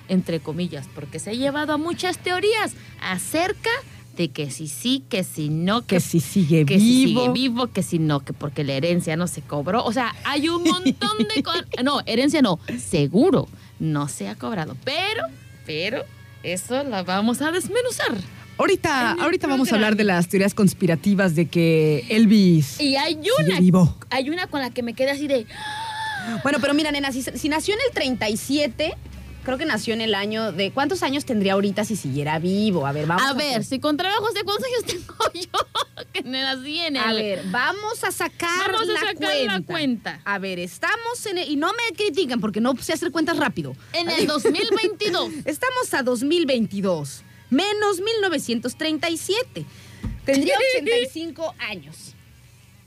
E: entre comillas, porque se ha llevado a muchas teorías acerca de que si sí, que si no,
D: que si sigue
E: que si
D: vivo.
E: sigue vivo, que si no, que porque la herencia no se cobró. O sea, hay un montón de cosas. No, herencia no, seguro no se ha cobrado. Pero, pero, eso la vamos a desmenuzar.
D: Ahorita, ahorita vamos a hablar de las teorías conspirativas de que Elvis
E: Y hay una,
D: vivo.
E: hay una con la que me quedé así de.
D: Bueno, pero mira, nena, si, si nació en el 37, creo que nació en el año de... ¿Cuántos años tendría ahorita si siguiera vivo? A ver, vamos
E: A
D: hacer-
E: ver, si con trabajos de cuántos años tengo yo, que me nací en el.
D: A ver, vamos a sacar,
E: Vamos a
D: la,
E: sacar
D: cuenta.
E: la cuenta.
D: A ver, estamos en el, y no me critican porque no sé hacer cuentas rápido.
E: En el 2022.
D: Estamos a 2022, menos 1937. Tendría 85 años.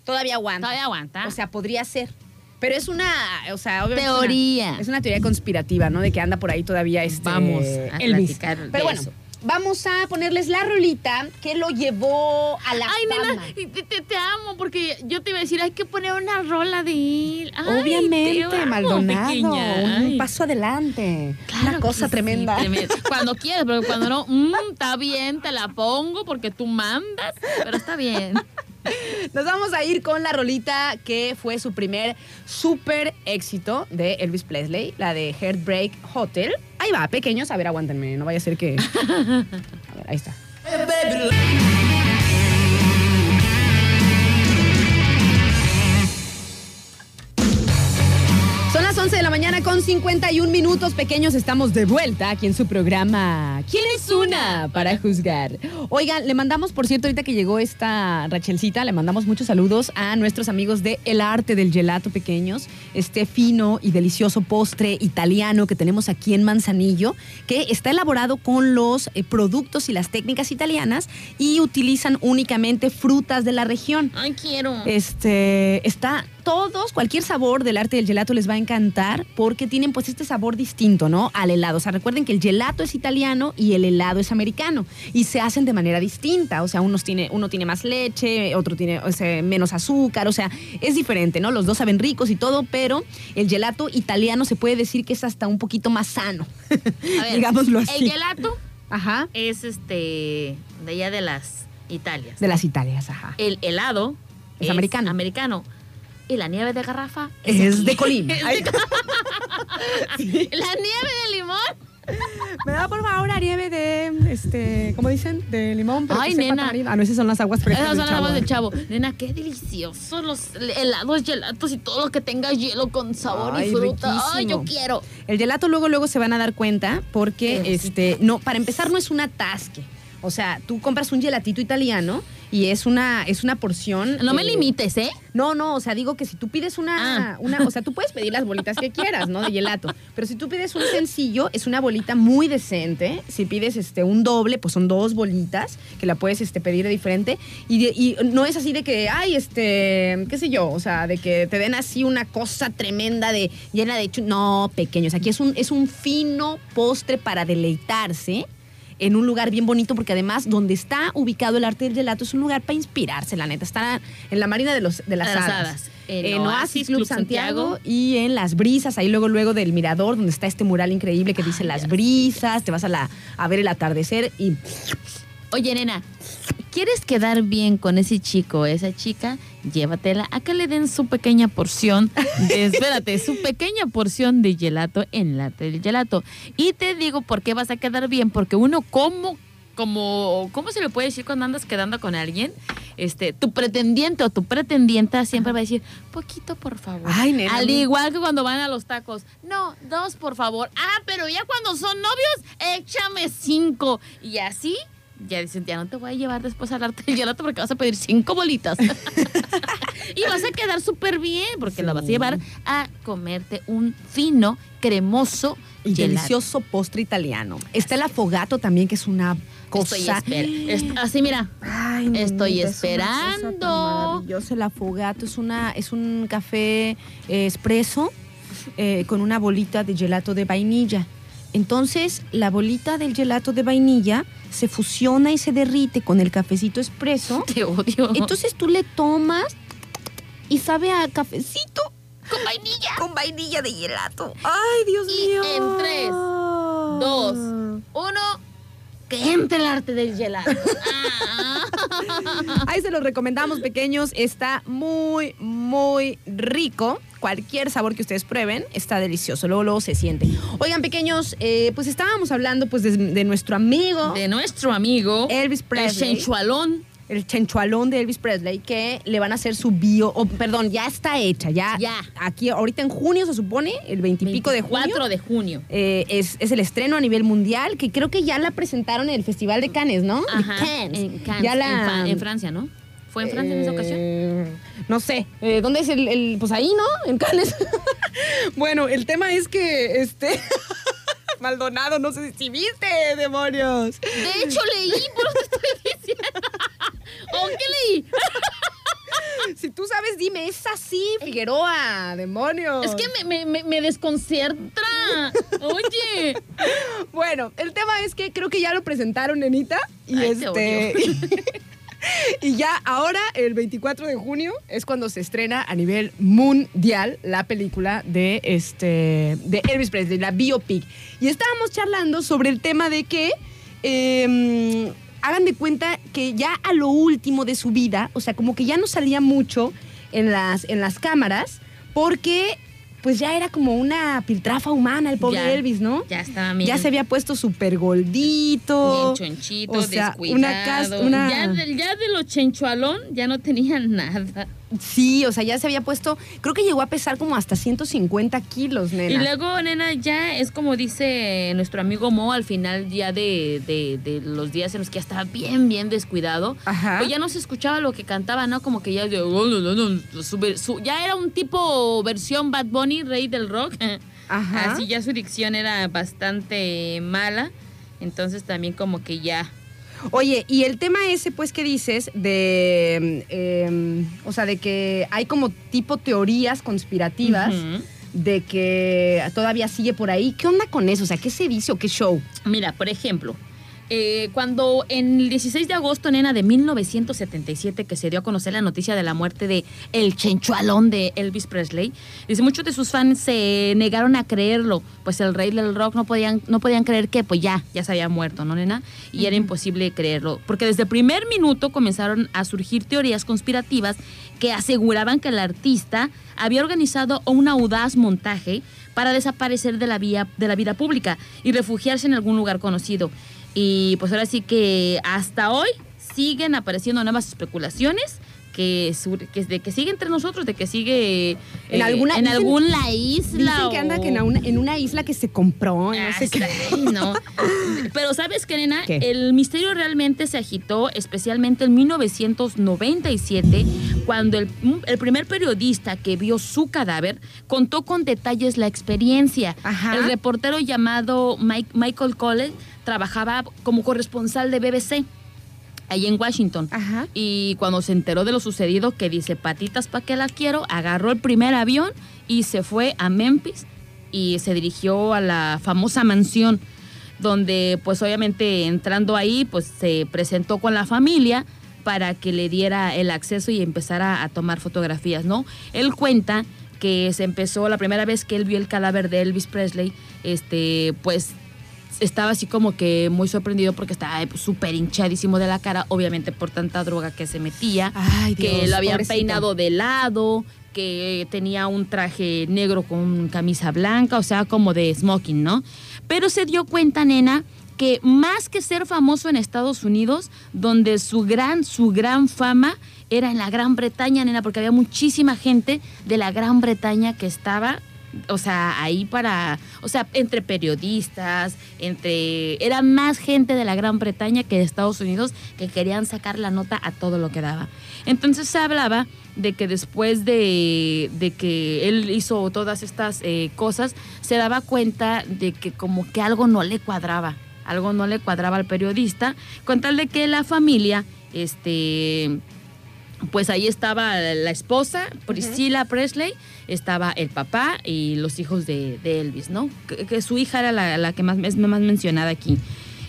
D: Todavía aguanta.
E: Todavía aguanta.
D: O sea, podría ser. Pero es una, o sea, obviamente
E: Teoría.
D: Es una, es una teoría conspirativa, ¿no? De que anda por ahí todavía este
E: Vamos a
D: Elvis.
E: de
D: Pero bueno,
E: eso.
D: vamos a ponerles la rolita que lo llevó a la
E: Ay,
D: fama.
E: nena, te, te- te amo porque yo te iba a decir, hay que poner una rola de él. Ay,
D: Obviamente,
E: amo,
D: Maldonado,
E: pequeña.
D: un
E: Ay.
D: paso adelante.
E: Claro
D: Una cosa
E: que sí,
D: tremenda.
E: tremenda. Cuando quieras, pero cuando no, mm, está bien, te la pongo porque tú mandas, pero está bien.
D: Nos vamos a ir con la rolita que fue su primer súper éxito de Elvis Presley, la de Heartbreak Hotel. Ahí va, pequeños, a ver, aguántenme, no vaya a ser que... A ver, ahí está. 11 de la mañana con 51 minutos pequeños. Estamos de vuelta aquí en su programa. ¿Quién es una para juzgar? Oigan, le mandamos, por cierto, ahorita que llegó esta Rachelcita, le mandamos muchos saludos a nuestros amigos de El Arte del Gelato Pequeños, este fino y delicioso postre italiano que tenemos aquí en Manzanillo, que está elaborado con los eh, productos y las técnicas italianas y utilizan únicamente frutas de la región.
E: Ay, quiero.
D: Este, está todos, cualquier sabor del arte del gelato les va a encantar porque tienen pues este sabor distinto, ¿no? Al helado. O sea, recuerden que el gelato es italiano y el helado es americano y se hacen de manera distinta. O sea, unos tiene, uno tiene más leche, otro tiene o sea, menos azúcar. O sea, es diferente, ¿no? Los dos saben ricos y todo, pero el gelato italiano se puede decir que es hasta un poquito más sano.
E: A ver,
D: Digámoslo así.
E: El gelato
D: Ajá.
E: es este de allá de las Italias.
D: De las Italias, ajá.
E: El helado
D: Es americano.
E: americano. Y la nieve de garrafa
D: Es de
E: aquí.
D: Colima. Ay,
E: La nieve de limón.
D: Me da por favor la nieve de, este, ¿cómo dicen? De limón. pero
E: Ay, nena.
D: Ah, no, esas son las aguas frescas
E: Esas son las aguas
D: chavo.
E: del chavo. Nena, qué deliciosos los helados, gelatos y todo lo que tenga hielo con sabor
D: Ay,
E: y fruta. Ay, yo quiero.
D: El gelato luego, luego se van a dar cuenta porque,
E: Qué
D: este, no, para empezar no es un atasque. O sea, tú compras un gelatito italiano y es una, es una porción.
E: No me limites, ¿eh?
D: No, no, o sea, digo que si tú pides una,
E: Ah.
D: una, o sea, tú puedes pedir las bolitas que quieras, ¿no? De gelato. Pero si tú pides un sencillo, es una bolita muy decente. Si pides este un doble, pues son dos bolitas que la puedes este, pedir de diferente. Y, de- y no es así de que, ay, este, qué sé yo, o sea, de que te den así una cosa tremenda de llena de chu- No, pequeños. Aquí es un, es un fino postre para deleitarse en un lugar bien bonito, porque además donde está ubicado el arte del gelato es un lugar para inspirarse, la neta. Está en la Marina de, los, de las
E: las
D: Hadas.
E: Hadas. En
D: En
E: Oasis
D: Oasis Club
E: Club
D: Santiago,
E: Santiago.
D: y en Las Brisas, ahí luego, luego del mirador, donde está este mural increíble que dice
E: Ay,
D: Las Brisas, te vas a, la, a ver el atardecer y
E: Oye, nena, ¿quieres quedar bien con ese chico o esa chica? Llévatela a que le den su pequeña porción de, espérate, su pequeña porción de gelato en la del gelato. Y te digo por qué vas a quedar bien, porque uno como como, ¿cómo se le puede decir cuando andas quedando con alguien? Este, tu pretendiente o tu pretendienta siempre va a decir, poquito por favor.
D: Ay, nena,
E: Al igual que cuando van a los tacos. No, dos por favor. Ah, pero ya cuando son novios, échame cinco. Y así, ya dicen, ya no te voy a llevar después al arte del gelato porque vas a pedir cinco bolitas. y vas a quedar súper bien porque la vas a llevar a comerte un fino, cremoso
D: y
E: gelato.
D: delicioso postre italiano. Está el afogato también, que es una cosa...
E: Estoy esper- est- así, mira.
D: Ay,
E: Estoy
D: nenita, es
E: esperando.
D: maravillosa. el afogato es una es un café eh, espresso eh, con una bolita de gelato de vainilla. Entonces, la bolita del gelato de vainilla se fusiona y se derrite con el cafecito espresso.
E: Te odio.
D: Entonces tú le tomas y sabe a cafecito
E: con vainilla.
D: con vainilla de gelato. Ay, Dios
E: Y
D: mío.
E: en tres, dos, uno, que entre el arte del gelato. Ah.
D: Ahí se los recomendamos, pequeños. Está muy, muy rico. Cualquier sabor que ustedes prueben está delicioso. Luego, luego se siente. Oigan, pequeños, eh, pues estábamos hablando pues de, de nuestro amigo
E: De nuestro amigo
D: Elvis
E: el
D: Presley.
E: sensualón.
D: El chenchualón de Elvis Presley, que le van a hacer su bio, o perdón, ya está hecha, ya.
E: Ya.
D: Aquí, ahorita en junio se supone, el veintipico de junio.
E: 4 de junio.
D: eh, es, es el estreno a nivel mundial, que creo que ya la presentaron en el Festival de Cannes, ¿no?
E: Ajá.
D: Cannes.
E: En, Cannes,
D: Ya la,
E: en Francia, ¿no? ¿Fue en Francia en esa ocasión?
D: Eh, No sé. Eh, ¿Dónde es el, el- Pues ahí, ¿no? En Cannes. bueno, el tema es que este. Maldonado, no sé si viste, demonios.
E: De hecho, leí, por estoy diciendo. ¿O qué leí?
D: Si tú sabes, dime, es así, Figueroa, demonios.
E: Es que me, me, me, desconcerta. Oye.
D: Bueno, el tema es que creo que ya lo presentaron, nenita. Y
E: Ay, te
D: este. y ya ahora, el 24 de junio, es cuando se estrena a nivel mundial la película de este. de Elvis Presley, la biopic. Y estábamos charlando sobre el tema de que. eh, hagan de cuenta que ya a lo último de su vida, o sea, como que ya no salía mucho en las, en las cámaras, porque pues ya era como una piltrafa humana el pobre
E: Ya,
D: Elvis, ¿no?
E: Ya estaba bien.
D: Ya se había puesto súper gordito.
E: Bien chonchito,
D: o sea,
E: descuidado.
D: una cas- una-
E: Ya, de, ya de lo chenchualón ya no tenía nada.
D: Sí, o sea, ya se había puesto, creo que llegó a pesar como hasta 150 kilos, nena.
E: Y luego, nena, ya es como dice nuestro amigo Mo al final ya de, de- de los días en los que ya estaba bien, bien descuidado.
D: Ajá.
E: Pues ya no se escuchaba lo que cantaba, ¿no? Como que ya oh, ya era un tipo versión Bad Bunny, rey del rock.
D: Ajá.
E: Así ya su dicción era bastante mala. Entonces también como que ya.
D: Oye, y el tema ese, pues, que dices de, eh, o sea, de que hay como tipo teorías conspirativas de que todavía sigue por ahí. ¿Qué onda con eso? O sea, ¿qué se dice o qué show?
E: Mira, por ejemplo, eh, cuando en el 16 de agosto, nena, de 1977, que se dio a conocer la noticia de la muerte de el chenchualón de Elvis Presley, dice, muchos de sus fans se negaron a creerlo, pues el rey del rock no podían, no podían creer que pues ya, ya se había muerto, ¿no, nena? Y era imposible creerlo, porque desde el primer minuto comenzaron a surgir teorías conspirativas que aseguraban que el artista había organizado un audaz montaje para desaparecer de la, vía, de la vida pública y refugiarse en algún lugar conocido. Y pues ahora sí que hasta hoy siguen apareciendo nuevas especulaciones que, de que sigue entre nosotros, de que sigue
D: En
E: eh,
D: alguna-
E: en
D: dicen-
E: alguna isla.
D: Dicen que anda
E: o-
D: que en una, en una isla que se compró, no
E: Ah,
D: sé qué.
E: no. Pero sabes que, nena,
D: ¿Qué?
E: el misterio realmente se agitó, especialmente en 1997, cuando el, el primer periodista que vio su cadáver contó con detalles la experiencia.
D: Ajá.
E: El reportero llamado Mike- Michael Cole trabajaba como corresponsal de BBC ahí en Washington.
D: Ajá.
E: Y cuando se enteró de lo sucedido, que dice, patitas pa' que la quiero, agarró el primer avión y se fue a Memphis y se dirigió a la famosa mansión, donde pues obviamente entrando ahí, pues se presentó con la familia para que le diera el acceso y empezara a tomar fotografías, ¿no? Él cuenta que se empezó la primera vez que él vio el cadáver de Elvis Presley, este, pues estaba así como que muy sorprendido porque estaba pues, súper hinchadísimo de la cara, obviamente por tanta droga que se metía,
D: Ay,
E: que
D: Dios,
E: lo habían
D: pobrecito.
E: peinado de lado, que tenía un traje negro con camisa blanca, o sea, como de smoking, ¿no? Pero se dio cuenta, nena, que más que ser famoso en Estados Unidos, donde su gran, su gran fama era en la Gran Bretaña, nena, porque había muchísima gente de la Gran Bretaña que estaba o sea, ahí para, o sea, entre periodistas, entre, era más gente de la Gran Bretaña que de Estados Unidos que querían sacar la nota a todo lo que daba. Entonces se hablaba de que después de, de que él hizo todas estas eh, cosas, se daba cuenta de que como que algo no le cuadraba, algo no le cuadraba al periodista, con tal de que la familia, este, pues ahí estaba la esposa, Priscilla Presley, estaba el papá y los hijos de, de Elvis, ¿no? Que, que su hija era la, la que más es más mencionada aquí.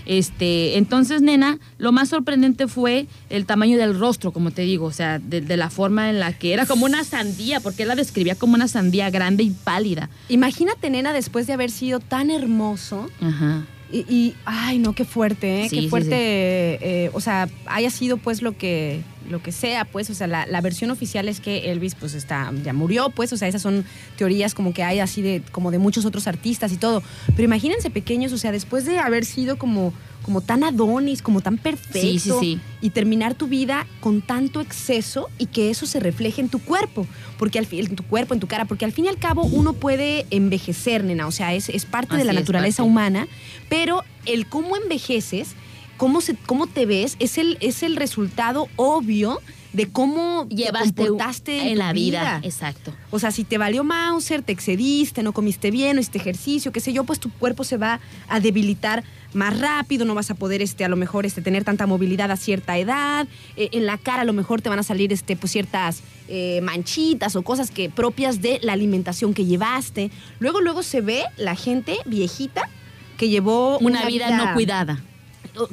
E: Este, entonces, nena, lo más sorprendente fue el tamaño del rostro, como te digo, o sea, de, de la forma en la que era como una sandía, porque él la describía como una sandía grande y pálida.
D: Imagínate, nena, después de haber sido tan hermoso.
E: Ajá.
D: Y, y, ay, no, qué fuerte, ¿eh?
E: Sí,
D: qué
E: sí,
D: fuerte,
E: sí.
D: eh, o sea, haya sido pues lo que, lo que sea, pues, o sea, la, la versión oficial es que Elvis pues está, ya murió, pues, o sea, esas son teorías como que hay así de, como de muchos otros artistas y todo. Pero imagínense pequeños, o sea, después de haber sido como, como tan adonis, como tan perfecto,
E: Sí, sí, sí.
D: y terminar tu vida con tanto exceso y que eso se refleje en tu cuerpo, porque al fin, en tu cuerpo, en tu cara, porque al fin y al cabo uno puede envejecer, nena, o sea, es, es parte de la naturaleza humana, pero el cómo envejeces, cómo, se, cómo te ves, es el, es el resultado obvio de cómo te
E: Llevaste
D: comportaste
E: en la vida. Exacto.
D: o sea, si te valió Mauser, te excediste, no comiste bien, no hiciste ejercicio, qué sé yo, pues tu cuerpo se va a debilitar más rápido, no vas a poder, este, a lo mejor, este, tener tanta movilidad a cierta edad. Eh, en la cara a lo mejor te van a salir, este, pues ciertas eh, manchitas o cosas que propias de la alimentación que llevaste. Luego, luego se ve la gente viejita que llevó
E: Una, vida, no cuidada.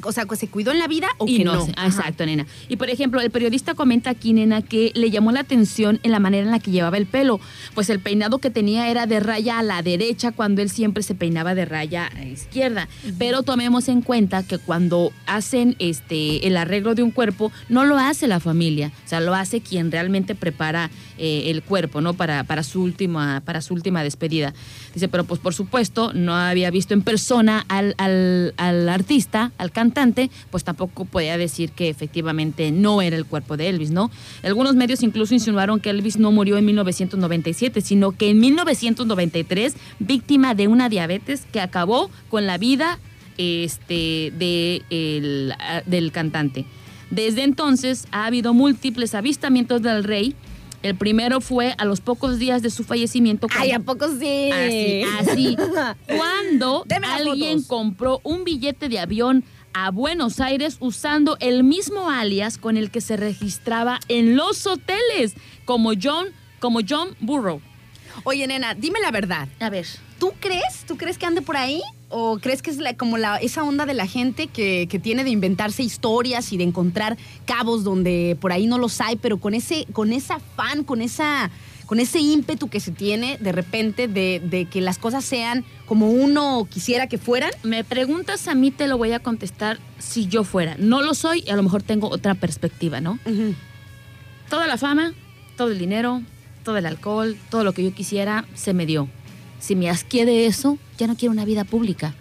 D: O, sea, que se cuidó en la vida o
E: y
D: que
E: no, ah, exacto, nena. Y por ejemplo, el periodista comenta aquí, nena, que le llamó la atención en la manera en la que llevaba el pelo. Pues el peinado que tenía era de raya a la derecha cuando él siempre se peinaba de raya a la izquierda. Pero tomemos en cuenta que cuando hacen este el arreglo de un cuerpo, no lo hace la familia. O sea, lo hace quien realmente prepara eh, el cuerpo, ¿no? Para, para, su última, para su última despedida. Dice, pero pues por supuesto, no había visto en persona al, al, al artista, al cantante, pues tampoco podía decir que efectivamente no era el cuerpo de Elvis, ¿no? Algunos medios incluso insinuaron que Elvis no murió en 1997, sino que en 1993, víctima de una diabetes que acabó con la vida este, de el- ah, del cantante. Desde entonces ha habido múltiples avistamientos del rey. El primero fue a los pocos días de su fallecimiento.
D: Ay,
E: cuando-
D: ¿a poco sí?
E: Así, así. Cuando alguien
D: fotos.
E: compró un billete de avión a Buenos Aires usando el mismo alias con el que se registraba en los hoteles, como John, como John Burrow.
D: Oye, nena, dime la verdad.
E: A ver.
D: ¿Tú crees? ¿Tú crees que ande por ahí? ¿O crees que es la- como la, esa onda de la gente que, que tiene de inventarse historias y de encontrar cabos donde por ahí no los hay, pero con ese, con esa afán, con esa, con ese ímpetu que se tiene de repente de, de que las cosas sean como uno quisiera que fueran?
E: Me preguntas a mí, te lo voy a contestar si yo fuera. No lo soy y a lo mejor tengo otra perspectiva, ¿no? Toda la fama, todo el dinero, todo el alcohol, todo lo que yo quisiera, se me dio. Si me asqué de eso, ya no quiero una vida pública.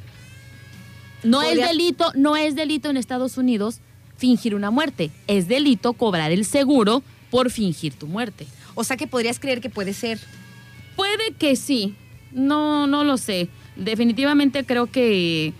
E: No es delito, no es delito en Estados Unidos fingir una muerte. Es delito cobrar el seguro por fingir tu muerte.
D: O sea que podrías creer que puede ser.
E: Puede que sí. No, no lo sé. Definitivamente creo que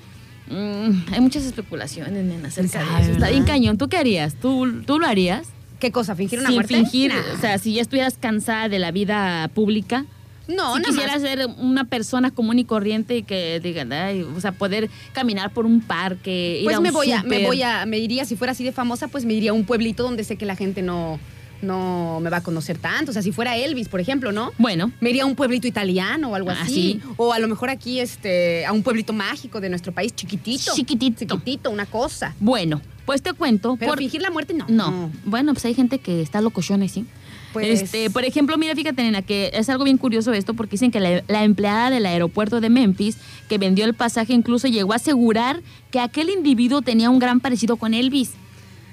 E: mm, hay muchas especulaciones, nena, acerca de eso. Está bien cañón. ¿Tú qué harías? ¿Tú, tú lo harías?
D: ¿Qué cosa? ¿Fingir una
E: Sin
D: muerte?
E: fingir,
D: Nah.
E: o sea, si ya estuvieras cansada de la vida pública,
D: no,
E: si
D: nada más.
E: ser una persona común y corriente y que digan, ay, o sea, poder caminar por un parque, ir
D: Pues
E: un
D: me voy a, me voy a, me iría, si fuera así de famosa, pues me iría a un pueblito donde sé que la gente no, no me va a conocer tanto. O sea, si fuera Elvis, por ejemplo, ¿no?
E: Bueno,
D: Me iría a un pueblito italiano o algo
E: Ah,
D: así.
E: sí.
D: O a lo mejor aquí, este, a un pueblito mágico de nuestro país, chiquitito.
E: Chiquitito.
D: Chiquitito, una cosa.
E: bueno, pues te cuento.
D: Pero
E: por-
D: fingir la muerte, no.
E: No. Bueno, pues hay gente que está locochona, sí.
D: Pues-
E: Este, por ejemplo, mira, fíjate, nena, que es algo bien curioso esto, porque dicen que la, la empleada del aeropuerto de Memphis, que vendió el pasaje, incluso llegó a asegurar que aquel individuo tenía un gran parecido con Elvis.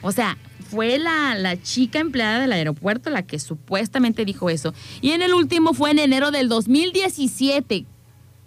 E: O sea, fue la, la chica empleada del aeropuerto la que supuestamente dijo eso. Y en el último fue en enero del 2017.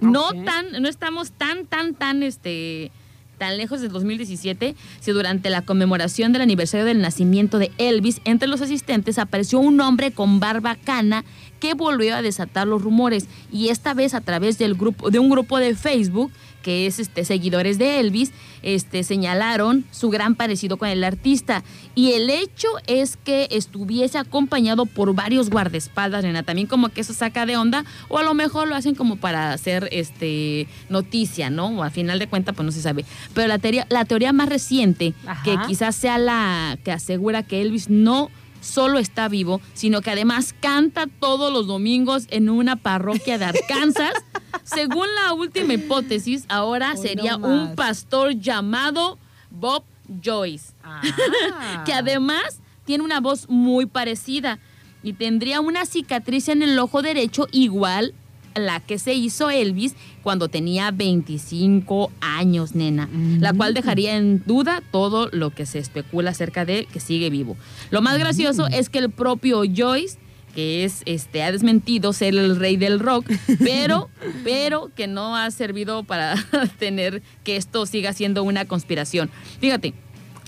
E: No tan, no estamos tan, tan, tan, este, tan lejos del 2017, si durante la conmemoración del aniversario del nacimiento de Elvis, entre los asistentes apareció un hombre con barba cana que volvió a desatar los rumores y esta vez a través del grupo de un grupo de Facebook que es este seguidores de Elvis, este señalaron su gran parecido con el artista y el hecho es que estuviese acompañado por varios guardaespaldas, nena, también como que eso saca de onda o a lo mejor lo hacen como para hacer este noticia, ¿no? O a final de cuentas pues no se sabe. Pero la teoría la teoría más reciente
D: Ajá.
E: que quizás sea la que asegura que Elvis no solo está vivo, sino que además canta todos los domingos en una parroquia de Arkansas. Según la última hipótesis, ahora
D: Hoy
E: sería
D: no
E: un pastor llamado Bob Joyce,
D: Ah.
E: que además tiene una voz muy parecida y tendría una cicatriz en el ojo derecho igual a la que se hizo Elvis cuando tenía 25 años, nena, la cual dejaría en duda todo lo que se especula acerca de él, que sigue vivo. Lo más gracioso es que el propio Joyce que es este ha desmentido ser el rey del rock, pero pero que no ha servido para tener que esto siga siendo una conspiración. Fíjate,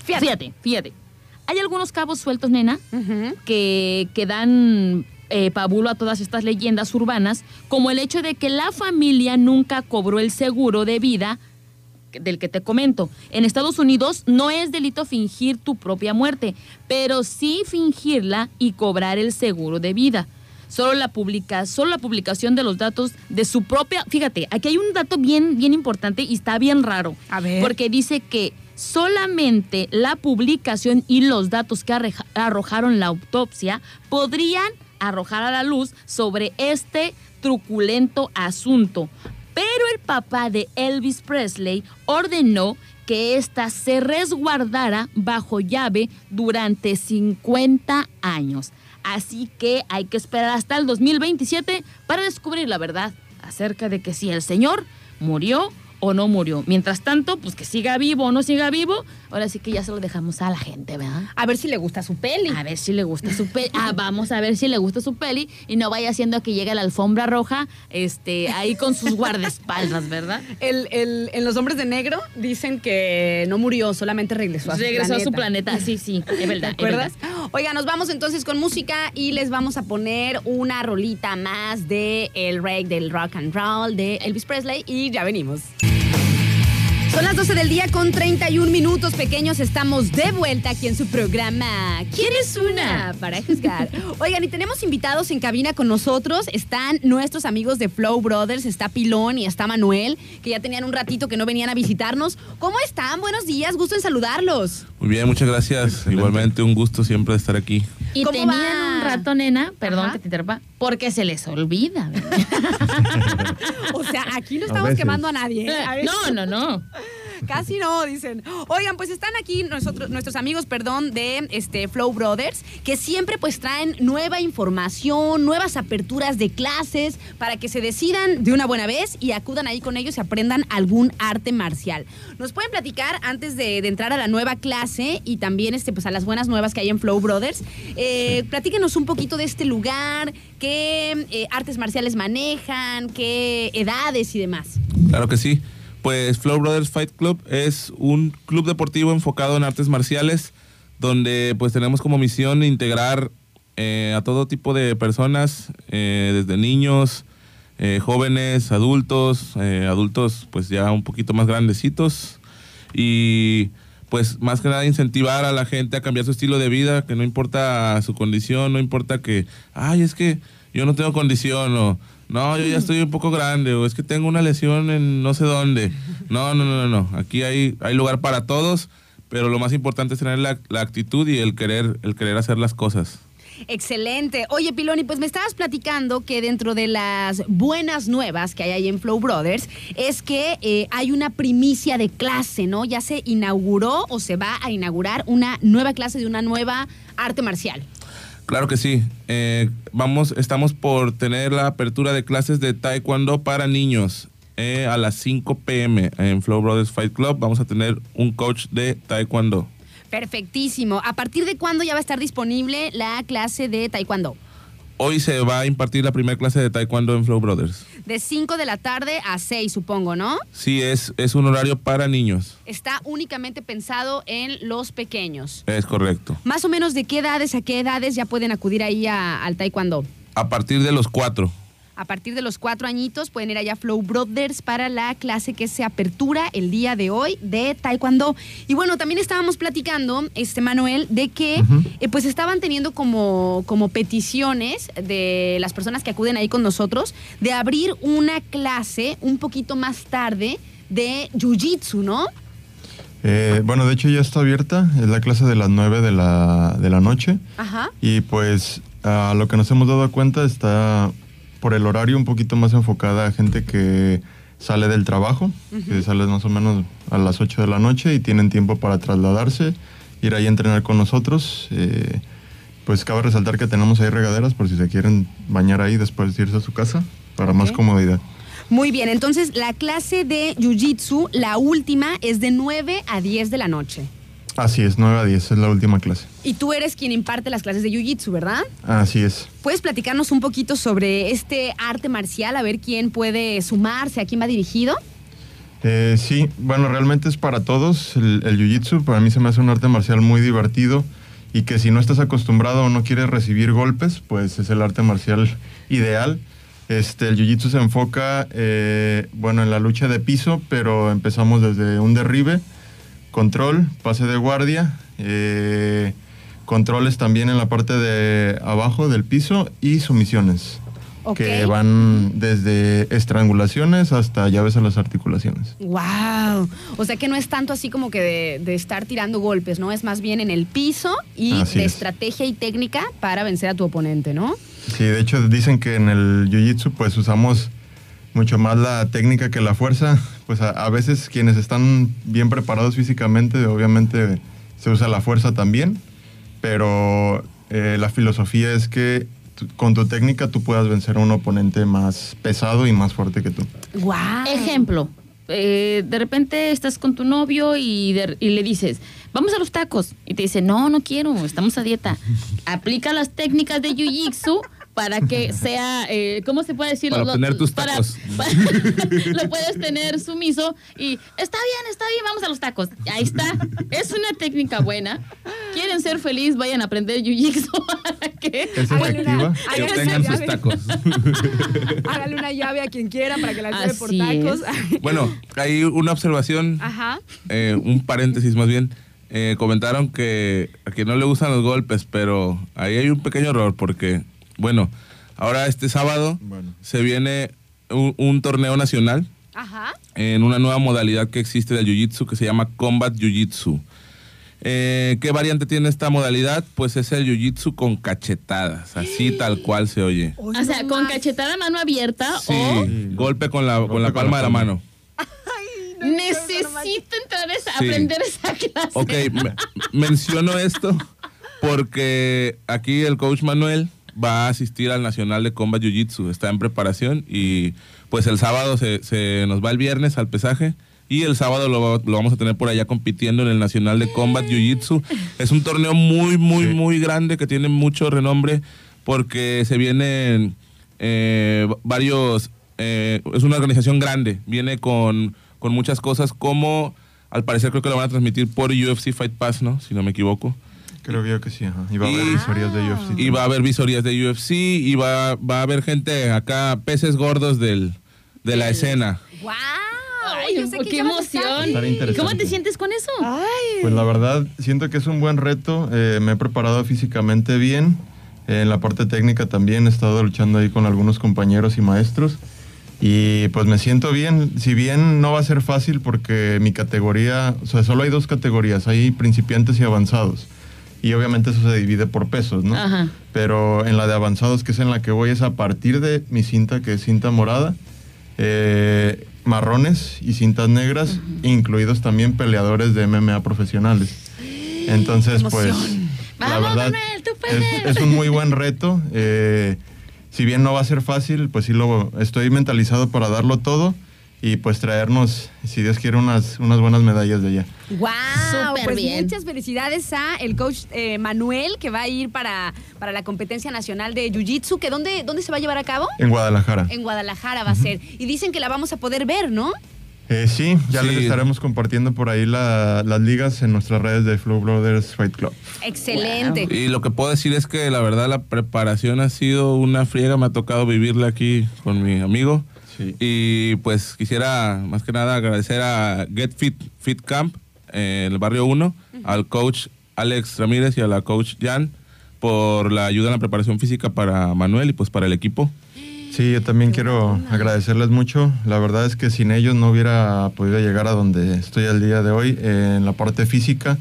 D: Fíjate.
E: fíjate. Hay algunos cabos sueltos, nena, que, que dan eh, pabulo a todas estas leyendas urbanas, como el hecho de que la familia nunca cobró el seguro de vida del que te comento. En Estados Unidos no es delito fingir tu propia muerte, pero sí fingirla y cobrar el seguro de vida. Solo la, publica, solo la publicación de los datos de su propia... Fíjate, aquí hay un dato bien, bien importante y está bien raro.
D: A ver.
E: Porque dice que solamente la publicación y los datos que arrojaron la autopsia podrían arrojar a la luz sobre este truculento asunto. Pero el papá de Elvis Presley ordenó que ésta se resguardara bajo llave durante 50 años. Así que hay que esperar hasta el 2027 para descubrir la verdad acerca de que si el señor murió o no murió. Mientras tanto, pues que siga vivo o no siga vivo, ahora sí que ya se lo dejamos a la gente, ¿verdad?
D: A ver si le gusta su peli.
E: A ver si le gusta su peli. Ah, vamos a ver si le gusta su peli y no vaya haciendo que llegue a la alfombra roja este, ahí con sus guardaespaldas, ¿verdad?
D: El, el- en Los Hombres de Negro dicen que no murió, solamente regresó a su
E: Regresó
D: planeta.
E: a su planeta. Sí, sí, es
D: ¿Te
E: verdad. es
D: acuerdas?
E: verdad.
D: Oiga, nos vamos entonces con música y les vamos a poner una rolita más de el rey del rock and roll de Elvis Presley y ya venimos. Son las 12 del día con 31 minutos pequeños. Estamos de vuelta aquí en su programa. ¿Quién es una? Para juzgar. Oigan, y tenemos invitados en cabina con nosotros. Están nuestros amigos de Flow Brothers. Está Pilón y está Manuel, que ya tenían un ratito que no venían a visitarnos. ¿Cómo están? Buenos días. Gusto en saludarlos.
G: Muy bien, muchas gracias. Igualmente un gusto siempre estar aquí.
E: Y
D: ¿Cómo
E: tenían
D: va?
E: un rato, nena, perdón
D: Ajá.
E: que te interrumpa, porque se les olvida. ¿verdad?
D: O sea, aquí no estamos quemando a nadie. ¿eh? A
E: no, no, no.
D: Casi no, dicen. Oigan, pues están aquí nosotros, nuestros amigos, perdón, de este Flow Brothers, que siempre pues traen nueva información, nuevas aperturas de clases para que se decidan de una buena vez y acudan ahí con ellos y aprendan algún arte marcial. Nos pueden platicar antes de, de entrar a la nueva clase y también este, pues a las buenas nuevas que hay en Flow Brothers. Eh, platíquenos un poquito de este lugar, qué eh, artes marciales manejan, qué edades y demás.
G: Claro que sí. Pues Flow Brothers Fight Club es un club deportivo enfocado en artes marciales, donde pues tenemos como misión integrar eh, a todo tipo de personas, eh, desde niños, eh, jóvenes, adultos, adultos pues ya un poquito más grandecitos. Y pues más que nada incentivar a la gente a cambiar su estilo de vida, que no importa su condición, no importa que, ay, es que yo no tengo condición o no, yo ya estoy un poco grande o es que tengo una lesión en no sé dónde. No, no, no, no, no. Aquí hay, hay lugar para todos, pero lo más importante es tener la, la actitud y el querer, el querer hacer las cosas.
D: Excelente. Oye, Piloni, pues me estabas platicando que dentro de las buenas nuevas que hay ahí en Flow Brothers es que eh, hay una primicia de clase, ¿no? Ya se inauguró o se va a inaugurar una nueva clase de una nueva arte marcial.
G: Claro que sí. Eh, vamos, estamos por tener la apertura de clases de Taekwondo para niños eh, a las 5 pm en Flow Brothers Fight Club. Vamos a tener un coach de Taekwondo.
D: Perfectísimo. ¿A partir de cuándo ya va a estar disponible la clase de Taekwondo?
G: Hoy se va a impartir la primera clase de Taekwondo en Flow Brothers.
D: De 5 de la tarde a 6, supongo, ¿no?
G: Sí, es, es un horario para niños.
D: Está únicamente pensado en los pequeños.
G: Es correcto.
D: Más o menos de qué edades a qué edades ya pueden acudir ahí a- al Taekwondo.
G: A partir de los cuatro.
D: A partir de los cuatro añitos pueden ir allá a Flow Brothers para la clase que se apertura el día de hoy de Taekwondo. Y bueno, también estábamos platicando, este Manuel, de que eh, pues estaban teniendo como, como peticiones de las personas que acuden ahí con nosotros de abrir una clase un poquito más tarde de Jiu-Jitsu, ¿no?
H: Eh, bueno, de hecho ya está abierta, es la clase de las 9 de la, de la noche
D: Ajá.
H: y pues a lo que nos hemos dado cuenta está por el horario un poquito más enfocada a gente que sale del trabajo, que sale más o menos a las 8 de la noche y tienen tiempo para trasladarse, ir ahí a entrenar con nosotros. Eh, pues cabe resaltar que tenemos ahí regaderas por si se quieren bañar ahí después de irse a su casa, para más comodidad.
D: Muy bien, entonces la clase de Jiu-Jitsu, la última, es de 9 a 10 de la noche.
H: Así es, 9 a 10 es la última clase.
D: Y tú eres quien imparte las clases de Jiu-Jitsu, ¿verdad?
H: Así es.
D: ¿Puedes platicarnos un poquito sobre este arte marcial? A ver quién puede sumarse, a quién va dirigido.
H: Eh, sí, bueno, realmente es para todos. El, el jiu-jitsu para mí se me hace un arte marcial muy divertido y que si no estás acostumbrado o no quieres recibir golpes, pues es el arte marcial ideal. Este, el jiu-jitsu se enfoca, eh, bueno, en la lucha de piso, pero empezamos desde un derribe, control, pase de guardia, eh, controles también en la parte de abajo del piso y sumisiones. Que van desde estrangulaciones hasta llaves a las articulaciones.
D: Wow. O sea que no es tanto así como que de, de estar tirando golpes, ¿no? Es más bien en el piso y
H: Así
D: de
H: es.
D: estrategia y técnica para vencer a tu oponente, ¿no?
H: Sí, de hecho dicen que en el jiu-jitsu pues usamos mucho más la técnica que la fuerza. Pues a, a veces quienes están bien preparados físicamente, obviamente se usa la fuerza también, pero eh, la filosofía es que con tu técnica tú puedas vencer a un oponente más pesado y más fuerte que tú.
D: Wow.
E: Ejemplo, eh, de repente estás con tu novio y, de- y le dices, vamos a los tacos. Y te dice, no, no quiero, estamos a dieta. Aplica las técnicas de Jiu-Jitsu para que sea, eh, ¿cómo se puede decir?
G: Para
E: Lo-
G: obtener tus tacos.
E: para- lo puedes tener sumiso y está bien, está bien, vamos a los tacos. Ahí está. Es una técnica buena. Quieren ser feliz, vayan a aprender Jiu-Jitsu para que...
H: ¿Es
D: Háganle
H: efectiva?
G: Que
D: háganle
G: obtengan sus
D: llave.
G: tacos.
D: Hágale una llave a quien quiera para que la lleve por tacos.
G: Bueno, hay una observación,
D: Ajá.
G: eh, un paréntesis más bien. Eh, comentaron que a quien no le gustan los golpes, pero ahí hay un pequeño error porque, bueno, ahora este sábado
H: Bueno.
G: se viene un, un torneo nacional
D: Ajá.
G: en una nueva modalidad que existe del Jiu-Jitsu que se llama Combat Jiu-Jitsu. Eh, ¿Qué variante tiene esta modalidad? Pues es el Jiu-Jitsu con cachetadas, así tal cual se oye.
E: O sea, con cachetada mano abierta
G: Sí,
E: o
G: golpe con la, con la
H: con
G: palma
H: la
G: de la mano.
E: necesito entrar a esa-
G: Sí.
E: aprender esa clase.
G: Ok, me- menciono esto porque aquí el coach Manuel va a asistir al Nacional de Combat Jiu Jitsu, está en preparación y pues el sábado se, se nos va el viernes al pesaje y el sábado lo, lo vamos a tener por allá compitiendo en el Nacional de Combat Jiu Jitsu. Es un torneo muy, muy,
H: Sí.
G: muy grande que tiene mucho renombre porque se vienen eh, varios, eh, es una organización grande, viene con, con muchas cosas como, al parecer creo que lo van a transmitir por UFC Fight Pass, ¿no? Si no me equivoco.
H: Creo yo que sí, ajá. Y va a haber
G: Y-
H: visorías de UFC.
G: Y va a haber visorías de UFC y va, va a haber gente acá, peces gordos del, de la escena.
D: ¡Wow!
E: Ay,
D: Yo sé
E: qué emoción.
H: Estará
E: ¿Y ¿Cómo te sientes con eso?
H: Pues la verdad, siento que es un buen reto. Eh, me he preparado físicamente bien. Eh, en la parte técnica también he estado luchando ahí con algunos compañeros y maestros. Y pues me siento bien. Si bien no va a ser fácil porque mi categoría, o sea, solo hay dos categorías. Hay principiantes y avanzados. Y obviamente eso se divide por pesos, ¿no?
E: Ajá.
H: Pero en la de avanzados, que es en la que voy, es a partir de mi cinta, que es cinta morada, eh, marrones y cintas negras, incluidos también peleadores de MMA profesionales. Entonces, pues, la
E: Vamos,
H: verdad, es, es un muy buen reto. Eh, si bien no va a ser fácil, pues sí lo estoy mentalizado para darlo todo y pues traernos, si Dios quiere, unas, unas buenas medallas de allá.
D: ¡Wow!
E: Súper
D: Pues
E: bien.
D: muchas felicidades a el coach eh, Manuel que va a ir para, para la competencia nacional de Jiu-Jitsu. que dónde, ¿Dónde se va a llevar a cabo?
H: En Guadalajara.
D: En Guadalajara va a ser. Y dicen que la vamos a poder ver, ¿no?
H: Eh, sí, ya
G: Sí.
H: les estaremos compartiendo por ahí la- las ligas en nuestras redes de Flow Brothers Fight Club.
D: Excelente.
G: Y lo que puedo decir es que la verdad la preparación ha sido una friega, me ha tocado vivirla aquí con mi amigo.
H: Sí.
G: Y pues quisiera más que nada agradecer a Get Fit, Fit Camp eh, en el barrio 1, al coach Alex Ramírez y a la coach Jan por la ayuda en la preparación física para Manuel y pues para el equipo.
H: Sí, yo también quiero agradecerles mucho. La verdad es que sin ellos no hubiera podido llegar a donde estoy al día de hoy eh, en la parte física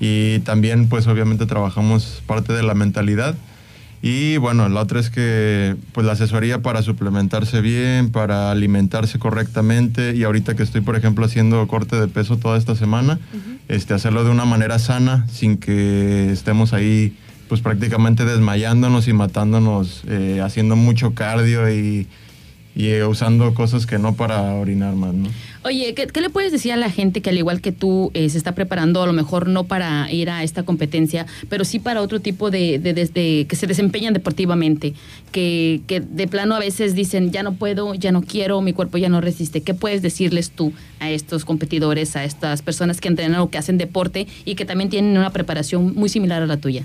H: y también pues obviamente trabajamos parte de la mentalidad. Y bueno, la otra es que pues la asesoría para suplementarse bien, para alimentarse correctamente y ahorita que estoy por ejemplo haciendo corte de peso toda esta semana, este hacerlo de una manera sana sin que estemos ahí pues prácticamente desmayándonos y matándonos, eh, haciendo mucho cardio y, y, eh, usando cosas que no para orinar más, ¿no?
E: Oye, ¿qué, le puedes decir a la gente que al igual que tú eh, se está preparando a lo mejor no para ir a esta competencia, pero sí para otro tipo de, que se desempeñan deportivamente, que, de plano a veces dicen ya no puedo, ya no quiero, mi cuerpo ya no resiste. ¿Qué puedes decirles tú a estos competidores, a estas personas que entrenan o que hacen deporte y que también tienen una preparación muy similar a la tuya?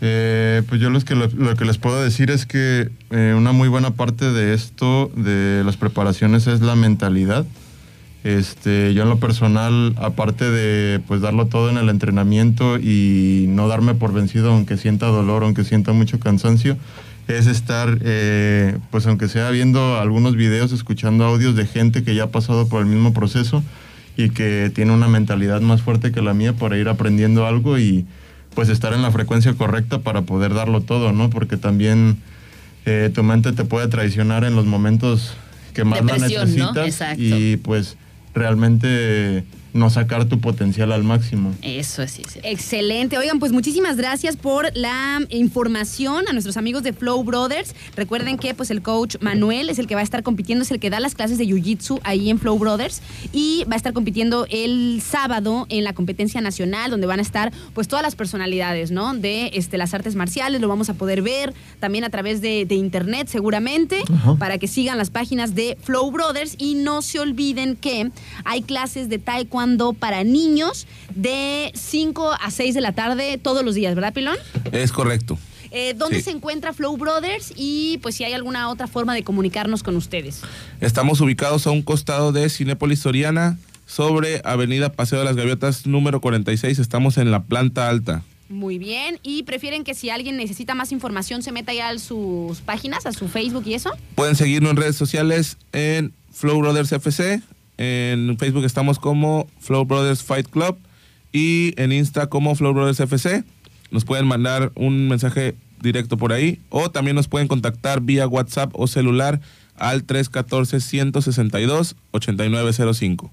H: Eh, pues yo lo que les puedo decir es que eh, una muy buena parte de esto, de las preparaciones, es la mentalidad. Este, yo en lo personal, aparte de pues darlo todo en el entrenamiento y no darme por vencido aunque sienta dolor, aunque sienta mucho cansancio, es estar, eh, pues aunque sea viendo algunos videos, escuchando audios de gente que ya ha pasado por el mismo proceso y que tiene una mentalidad más fuerte que la mía para ir aprendiendo algo y pues estar en la frecuencia correcta para poder darlo todo, ¿no? Porque también eh, tu mente te puede traicionar en los momentos que más la
E: ¿no?
H: necesitas
E: Exacto.
H: y pues realmente no sacar tu potencial al máximo.
E: Eso es, sí, sí.
D: Excelente. Oigan, pues muchísimas gracias por la información a nuestros amigos de Flow Brothers. Recuerden que pues el coach Manuel es el que va a estar compitiendo, es el que da las clases de Jiu-Jitsu ahí en Flow Brothers y va a estar compitiendo el sábado en la competencia nacional donde van a estar pues todas las personalidades, ¿no? De este, las artes marciales, lo vamos a poder ver también a través de, de internet seguramente
H: Ajá.
D: para que sigan las páginas de Flow Brothers y no se olviden que hay clases de taekwondo para niños de 5 a 6 de la tarde todos los días, ¿verdad, Pilón?
G: Es correcto.
D: Eh, ¿Dónde
G: Sí.
D: se encuentra Flow Brothers? Y pues si hay alguna otra forma de comunicarnos con ustedes.
G: Estamos ubicados a un costado de Cinépolis Soriana, sobre Avenida Paseo de las Gaviotas número 46. Estamos en la planta alta.
D: Muy bien. ¿Y prefieren que si alguien necesita más información se meta ya a sus páginas, a su Facebook y eso?
G: Pueden seguirnos en redes sociales en Flow Brothers FC. En Facebook estamos como Flow Brothers Fight Club y en Insta como Flow Brothers FC. Nos pueden mandar un mensaje directo por ahí o también nos pueden contactar vía WhatsApp o celular al 314-162-8905.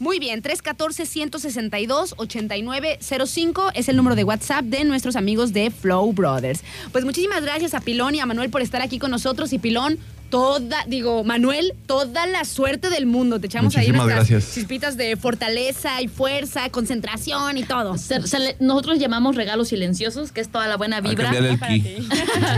D: Muy bien, 314-162-8905 es el número de WhatsApp de nuestros amigos de Flow Brothers. Pues muchísimas gracias a Pilón y a Manuel por estar aquí con nosotros. Y Pilón, toda, digo, Manuel, toda la suerte del mundo. Te echamos ahí
H: Muchísimas
D: nuestras
H: gracias.
D: chispitas de fortaleza y fuerza, concentración y todo.
E: Se- se le- nosotros llamamos regalos silenciosos, que es toda la buena
G: Hay que
E: vibra.
G: enviarle el ki.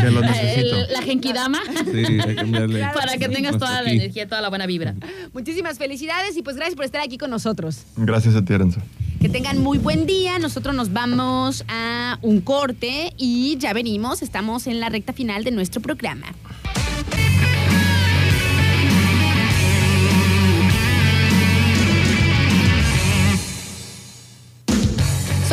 H: Que lo necesito.
E: El- la genkidama.
G: Sí, hay que enviarle.
E: Para que tengas toda la
G: ki.
E: energía, toda la buena vibra.
D: Muchísimas felicidades y pues gracias por estar aquí con nosotros.
H: Gracias a ti, Aranza.
D: Que tengan muy buen día. Nosotros nos vamos a un corte y ya venimos. Estamos en la recta final de nuestro programa.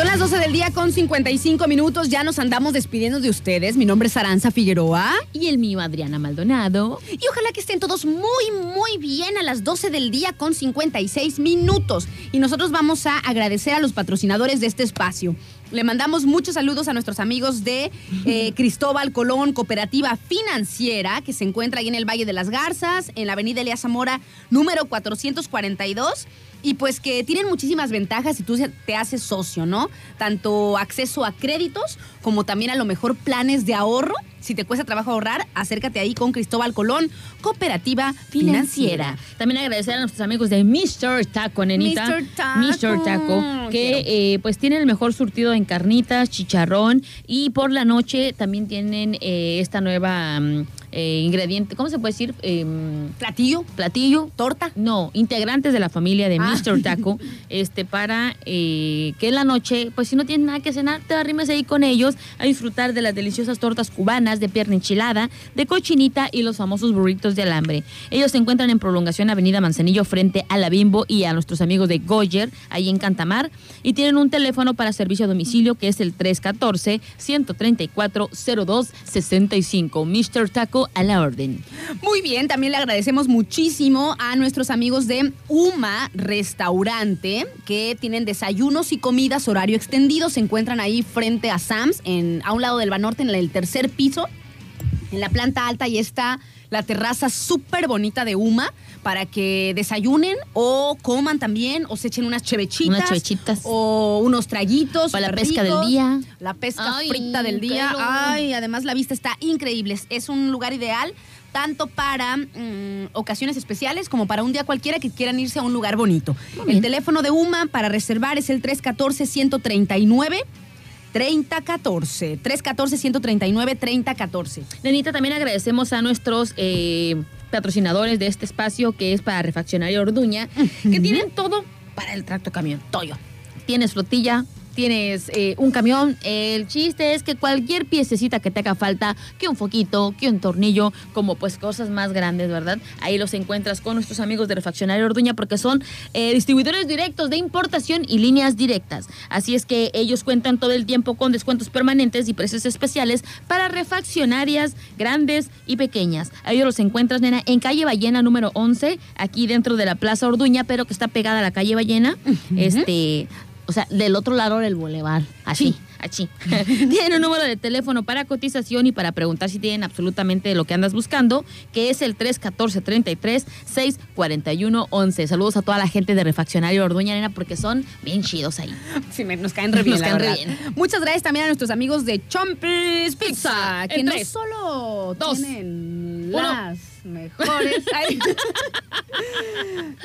D: Son las 12 del día con 55 minutos. Ya nos andamos despidiendo de ustedes. Mi nombre es Aranza Figueroa.
E: Y el mío, Adriana Maldonado.
D: Y ojalá que estén todos muy, muy bien a las 12 del día con 56 minutos. Y nosotros vamos a agradecer a los patrocinadores de este espacio. Le mandamos muchos saludos a nuestros amigos de eh, Cristóbal Colón Cooperativa Financiera, que se encuentra ahí en el Valle de las Garzas, en la avenida Elías Zamora, número 442. Y pues que tienen muchísimas ventajas si tú te haces socio, ¿no? Tanto acceso a créditos como también a lo mejor planes de ahorro. Si te cuesta trabajo ahorrar, acércate ahí con Cristóbal Colón, Cooperativa Financiera.
E: También agradecer a nuestros amigos de Mr. Taco, nenita.
D: Mr. Taco.
E: Mr. Taco, que eh, pues tienen el mejor surtido en carnitas, chicharrón y por la noche también tienen eh, esta nueva mm, eh, ingrediente, ¿cómo se puede decir? Em,
D: Platillo,
E: platillo.
D: torta.
E: No, integrantes de la familia de
D: Ah.
E: Mr. Taco, este, para eh, que en la noche, pues si no tienes nada que cenar, te arrimes ahí con ellos a disfrutar de las deliciosas tortas cubanas de pierna enchilada, de cochinita y los famosos burritos de alambre. Ellos se encuentran en prolongación Avenida Manzanillo frente a la Bimbo y a nuestros amigos de Goyer, ahí en Cantamar, y tienen un teléfono para servicio a domicilio que es el 314-134-0265. Mr. Taco a la orden.
D: Muy bien, también le agradecemos muchísimo a nuestros amigos de Uma Restaurante, que tienen desayunos y comidas horario extendido. Se encuentran ahí frente a Sam's, en, a un lado del Banorte, en el tercer piso. En la planta alta y está la terraza súper bonita de Uma para que desayunen o coman también o se echen unas chevechitas.
E: Unas chevechitas.
D: O unos traguitos.
E: Para la pesca del día.
D: La pesca
E: Ay,
D: frita del día.
E: qué
D: Ay, además la vista está increíble. Es un lugar ideal tanto para mm, ocasiones especiales como para un día cualquiera que quieran irse a un lugar bonito. El teléfono de UMA para reservar es el 314-139. 3014. 314-139-3014.
E: Nenita, también agradecemos a nuestros eh, patrocinadores de este espacio que es para Refaccionario Orduña, que tienen todo para el tracto camión, Toyo. Tienes flotilla, tienes eh, un camión, el chiste es que cualquier piececita que te haga falta, que un foquito, que un tornillo, como pues cosas más grandes, ¿verdad? Ahí los encuentras con nuestros amigos de Refaccionario Orduña porque son eh, distribuidores directos de importación y líneas directas. Así es que ellos cuentan todo el tiempo con descuentos permanentes y precios especiales para refaccionarias grandes y pequeñas. A ellos los encuentras, nena, en calle Ballena número 11, aquí dentro de la Plaza Orduña, pero que está pegada a la calle Ballena. Este, o sea, del otro lado del bulevar. Así, así. tienen un número de teléfono para cotización y para preguntar si tienen absolutamente lo que andas buscando, que es el 314-33-641-11. Saludos a toda la gente de Refaccionario Orduña, nena, porque son bien chidos ahí.
D: Sí, me- nos caen re bien,
E: Nos caen re bien.
D: Muchas gracias también a nuestros amigos de Chompis Pizza, que no solo
E: dos,
D: tienen
E: uno.
D: Las mejores. Ay.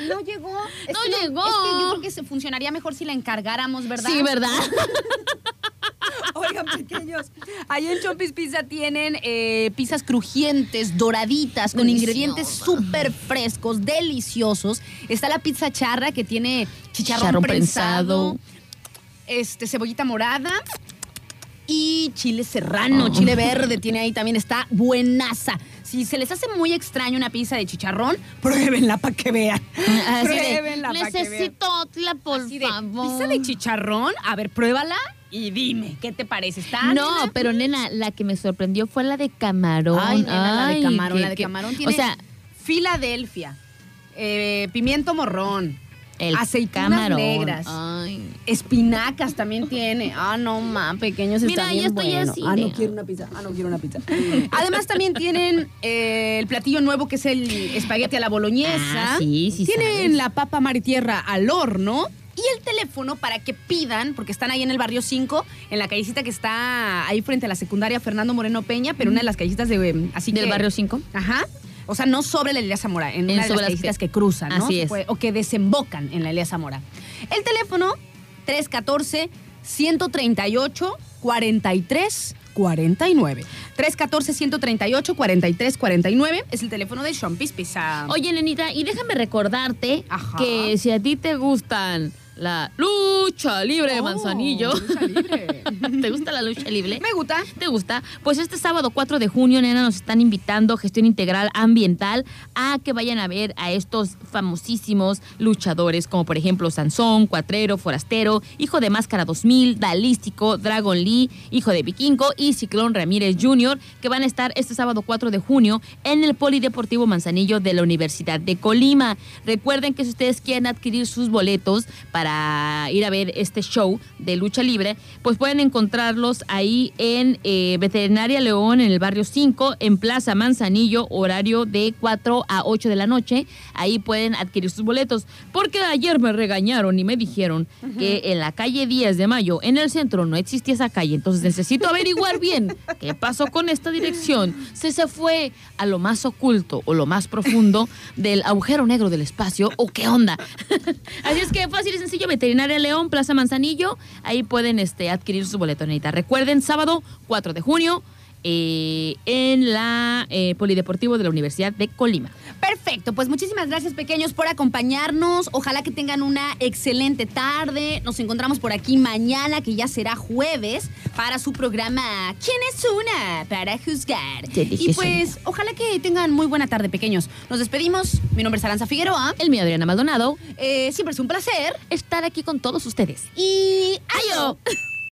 D: no llegó. Es
E: No
D: que
E: llegó.
D: Es que yo creo que se funcionaría mejor si la encargáramos, ¿verdad?
E: Sí, ¿verdad?
D: Oigan, pequeños. Ahí en Chompis Pizza tienen eh, pizzas crujientes, doraditas, con
E: Deliciosa.
D: ingredientes súper frescos, deliciosos. Está la pizza charra que tiene chicharrón,
E: Chicharrón
D: prensado,
E: prensado.
D: este, cebollita morada y chile serrano, chile verde tiene ahí también, está buenaza. Si se les hace muy extraño una pizza de chicharrón, pruébenla para que vean.
E: Así de,
D: Pruébenla pa' que vean.
E: necesito otra, por
D: Así de,
E: favor.
D: pizza de chicharrón, a ver, pruébala y dime, ¿qué te parece? ¿Está?
E: No,
D: nena?
E: pero nena, la que me sorprendió fue la de camarón.
D: Ay, nena, la de camarón,
E: que-
D: la de
E: que-
D: camarón tiene
E: O sea,
D: Filadelfia, eh, pimiento morrón,
E: el
D: aceitunas
E: camarón.
D: negras,
E: Ay.
D: espinacas también tiene. Ah, no, ma, pequeños
E: Mira,
D: está bien
E: estoy
D: bueno.
E: así
D: Ah, no quiero una pizza. Ah, no quiero una pizza. Además también tienen eh, el platillo nuevo que es el espagueti a la boloñesa.
E: Ah, sí, sí
D: Tienen
E: sabes.
D: la papa mar y tierra al horno. Y el teléfono para que pidan, porque están ahí en el barrio 5, en la callecita que está ahí frente a la secundaria Fernando Moreno Peña, pero una de las callecitas de eh, así
E: Del
D: que-
E: barrio 5.
D: Ajá. O sea, no sobre la Elías Zamora, en,
E: En
D: una de las callecitas
E: que-
D: cruzan, ¿no?
E: Así es.
D: o que desembocan en la Elías Zamora. El teléfono 314 138 43 49. 314 138 43 49 es el teléfono de Chompis Pizza.
E: Oye, nenita, y déjame recordarte
D: Ajá.
E: que si a ti te gustan la lucha libre de
D: Oh,
E: Manzanillo.
D: lucha libre.
E: ¿Te gusta la lucha libre?
D: Me gusta.
E: ¿Te gusta? Pues este sábado 4 de junio, nena, nos están invitando Gestión Integral Ambiental a que vayan a ver a estos famosísimos luchadores, como por ejemplo Sansón, Cuatrero, Forastero, Hijo de Máscara 2000, Dalístico, Dragon Lee, Hijo de Vikingo y Ciclón Ramírez Jr., que van a estar este sábado 4 de junio en el Polideportivo Manzanillo de la Universidad de Colima. Recuerden que si ustedes quieren adquirir sus boletos para ir a ver este show de lucha libre, pues pueden encontrarlos ahí en eh, Veterinaria León, en el barrio 5, en Plaza Manzanillo, horario de 4 a 8 de la noche. Ahí pueden adquirir sus boletos. Porque ayer me regañaron y me dijeron que en la calle 10 de mayo, en el centro, no existía esa calle. Entonces necesito averiguar bien qué pasó con esta dirección. Si se fue a lo más oculto o lo más profundo del agujero negro del espacio o qué onda. Así es que fácil y sencillo, Veterinaria León, Plaza Manzanillo, ahí pueden este, adquirir su boleto, nenita. Recuerden, sábado 4 de junio, eh, en la eh, Polideportivo de la Universidad de Colima.
D: Perfecto, pues muchísimas gracias pequeños por acompañarnos. Ojalá que tengan una excelente tarde. Nos encontramos por aquí mañana, que ya será jueves, para su programa ¿Quién es una? Para juzgar. Y pues ojalá que tengan muy buena tarde pequeños. Nos despedimos. Mi nombre es Aranza Figueroa.
E: El mío, Adriana Maldonado,
D: Eh, siempre es un placer.
E: estar aquí con todos ustedes.
D: Y... ¡Ayo!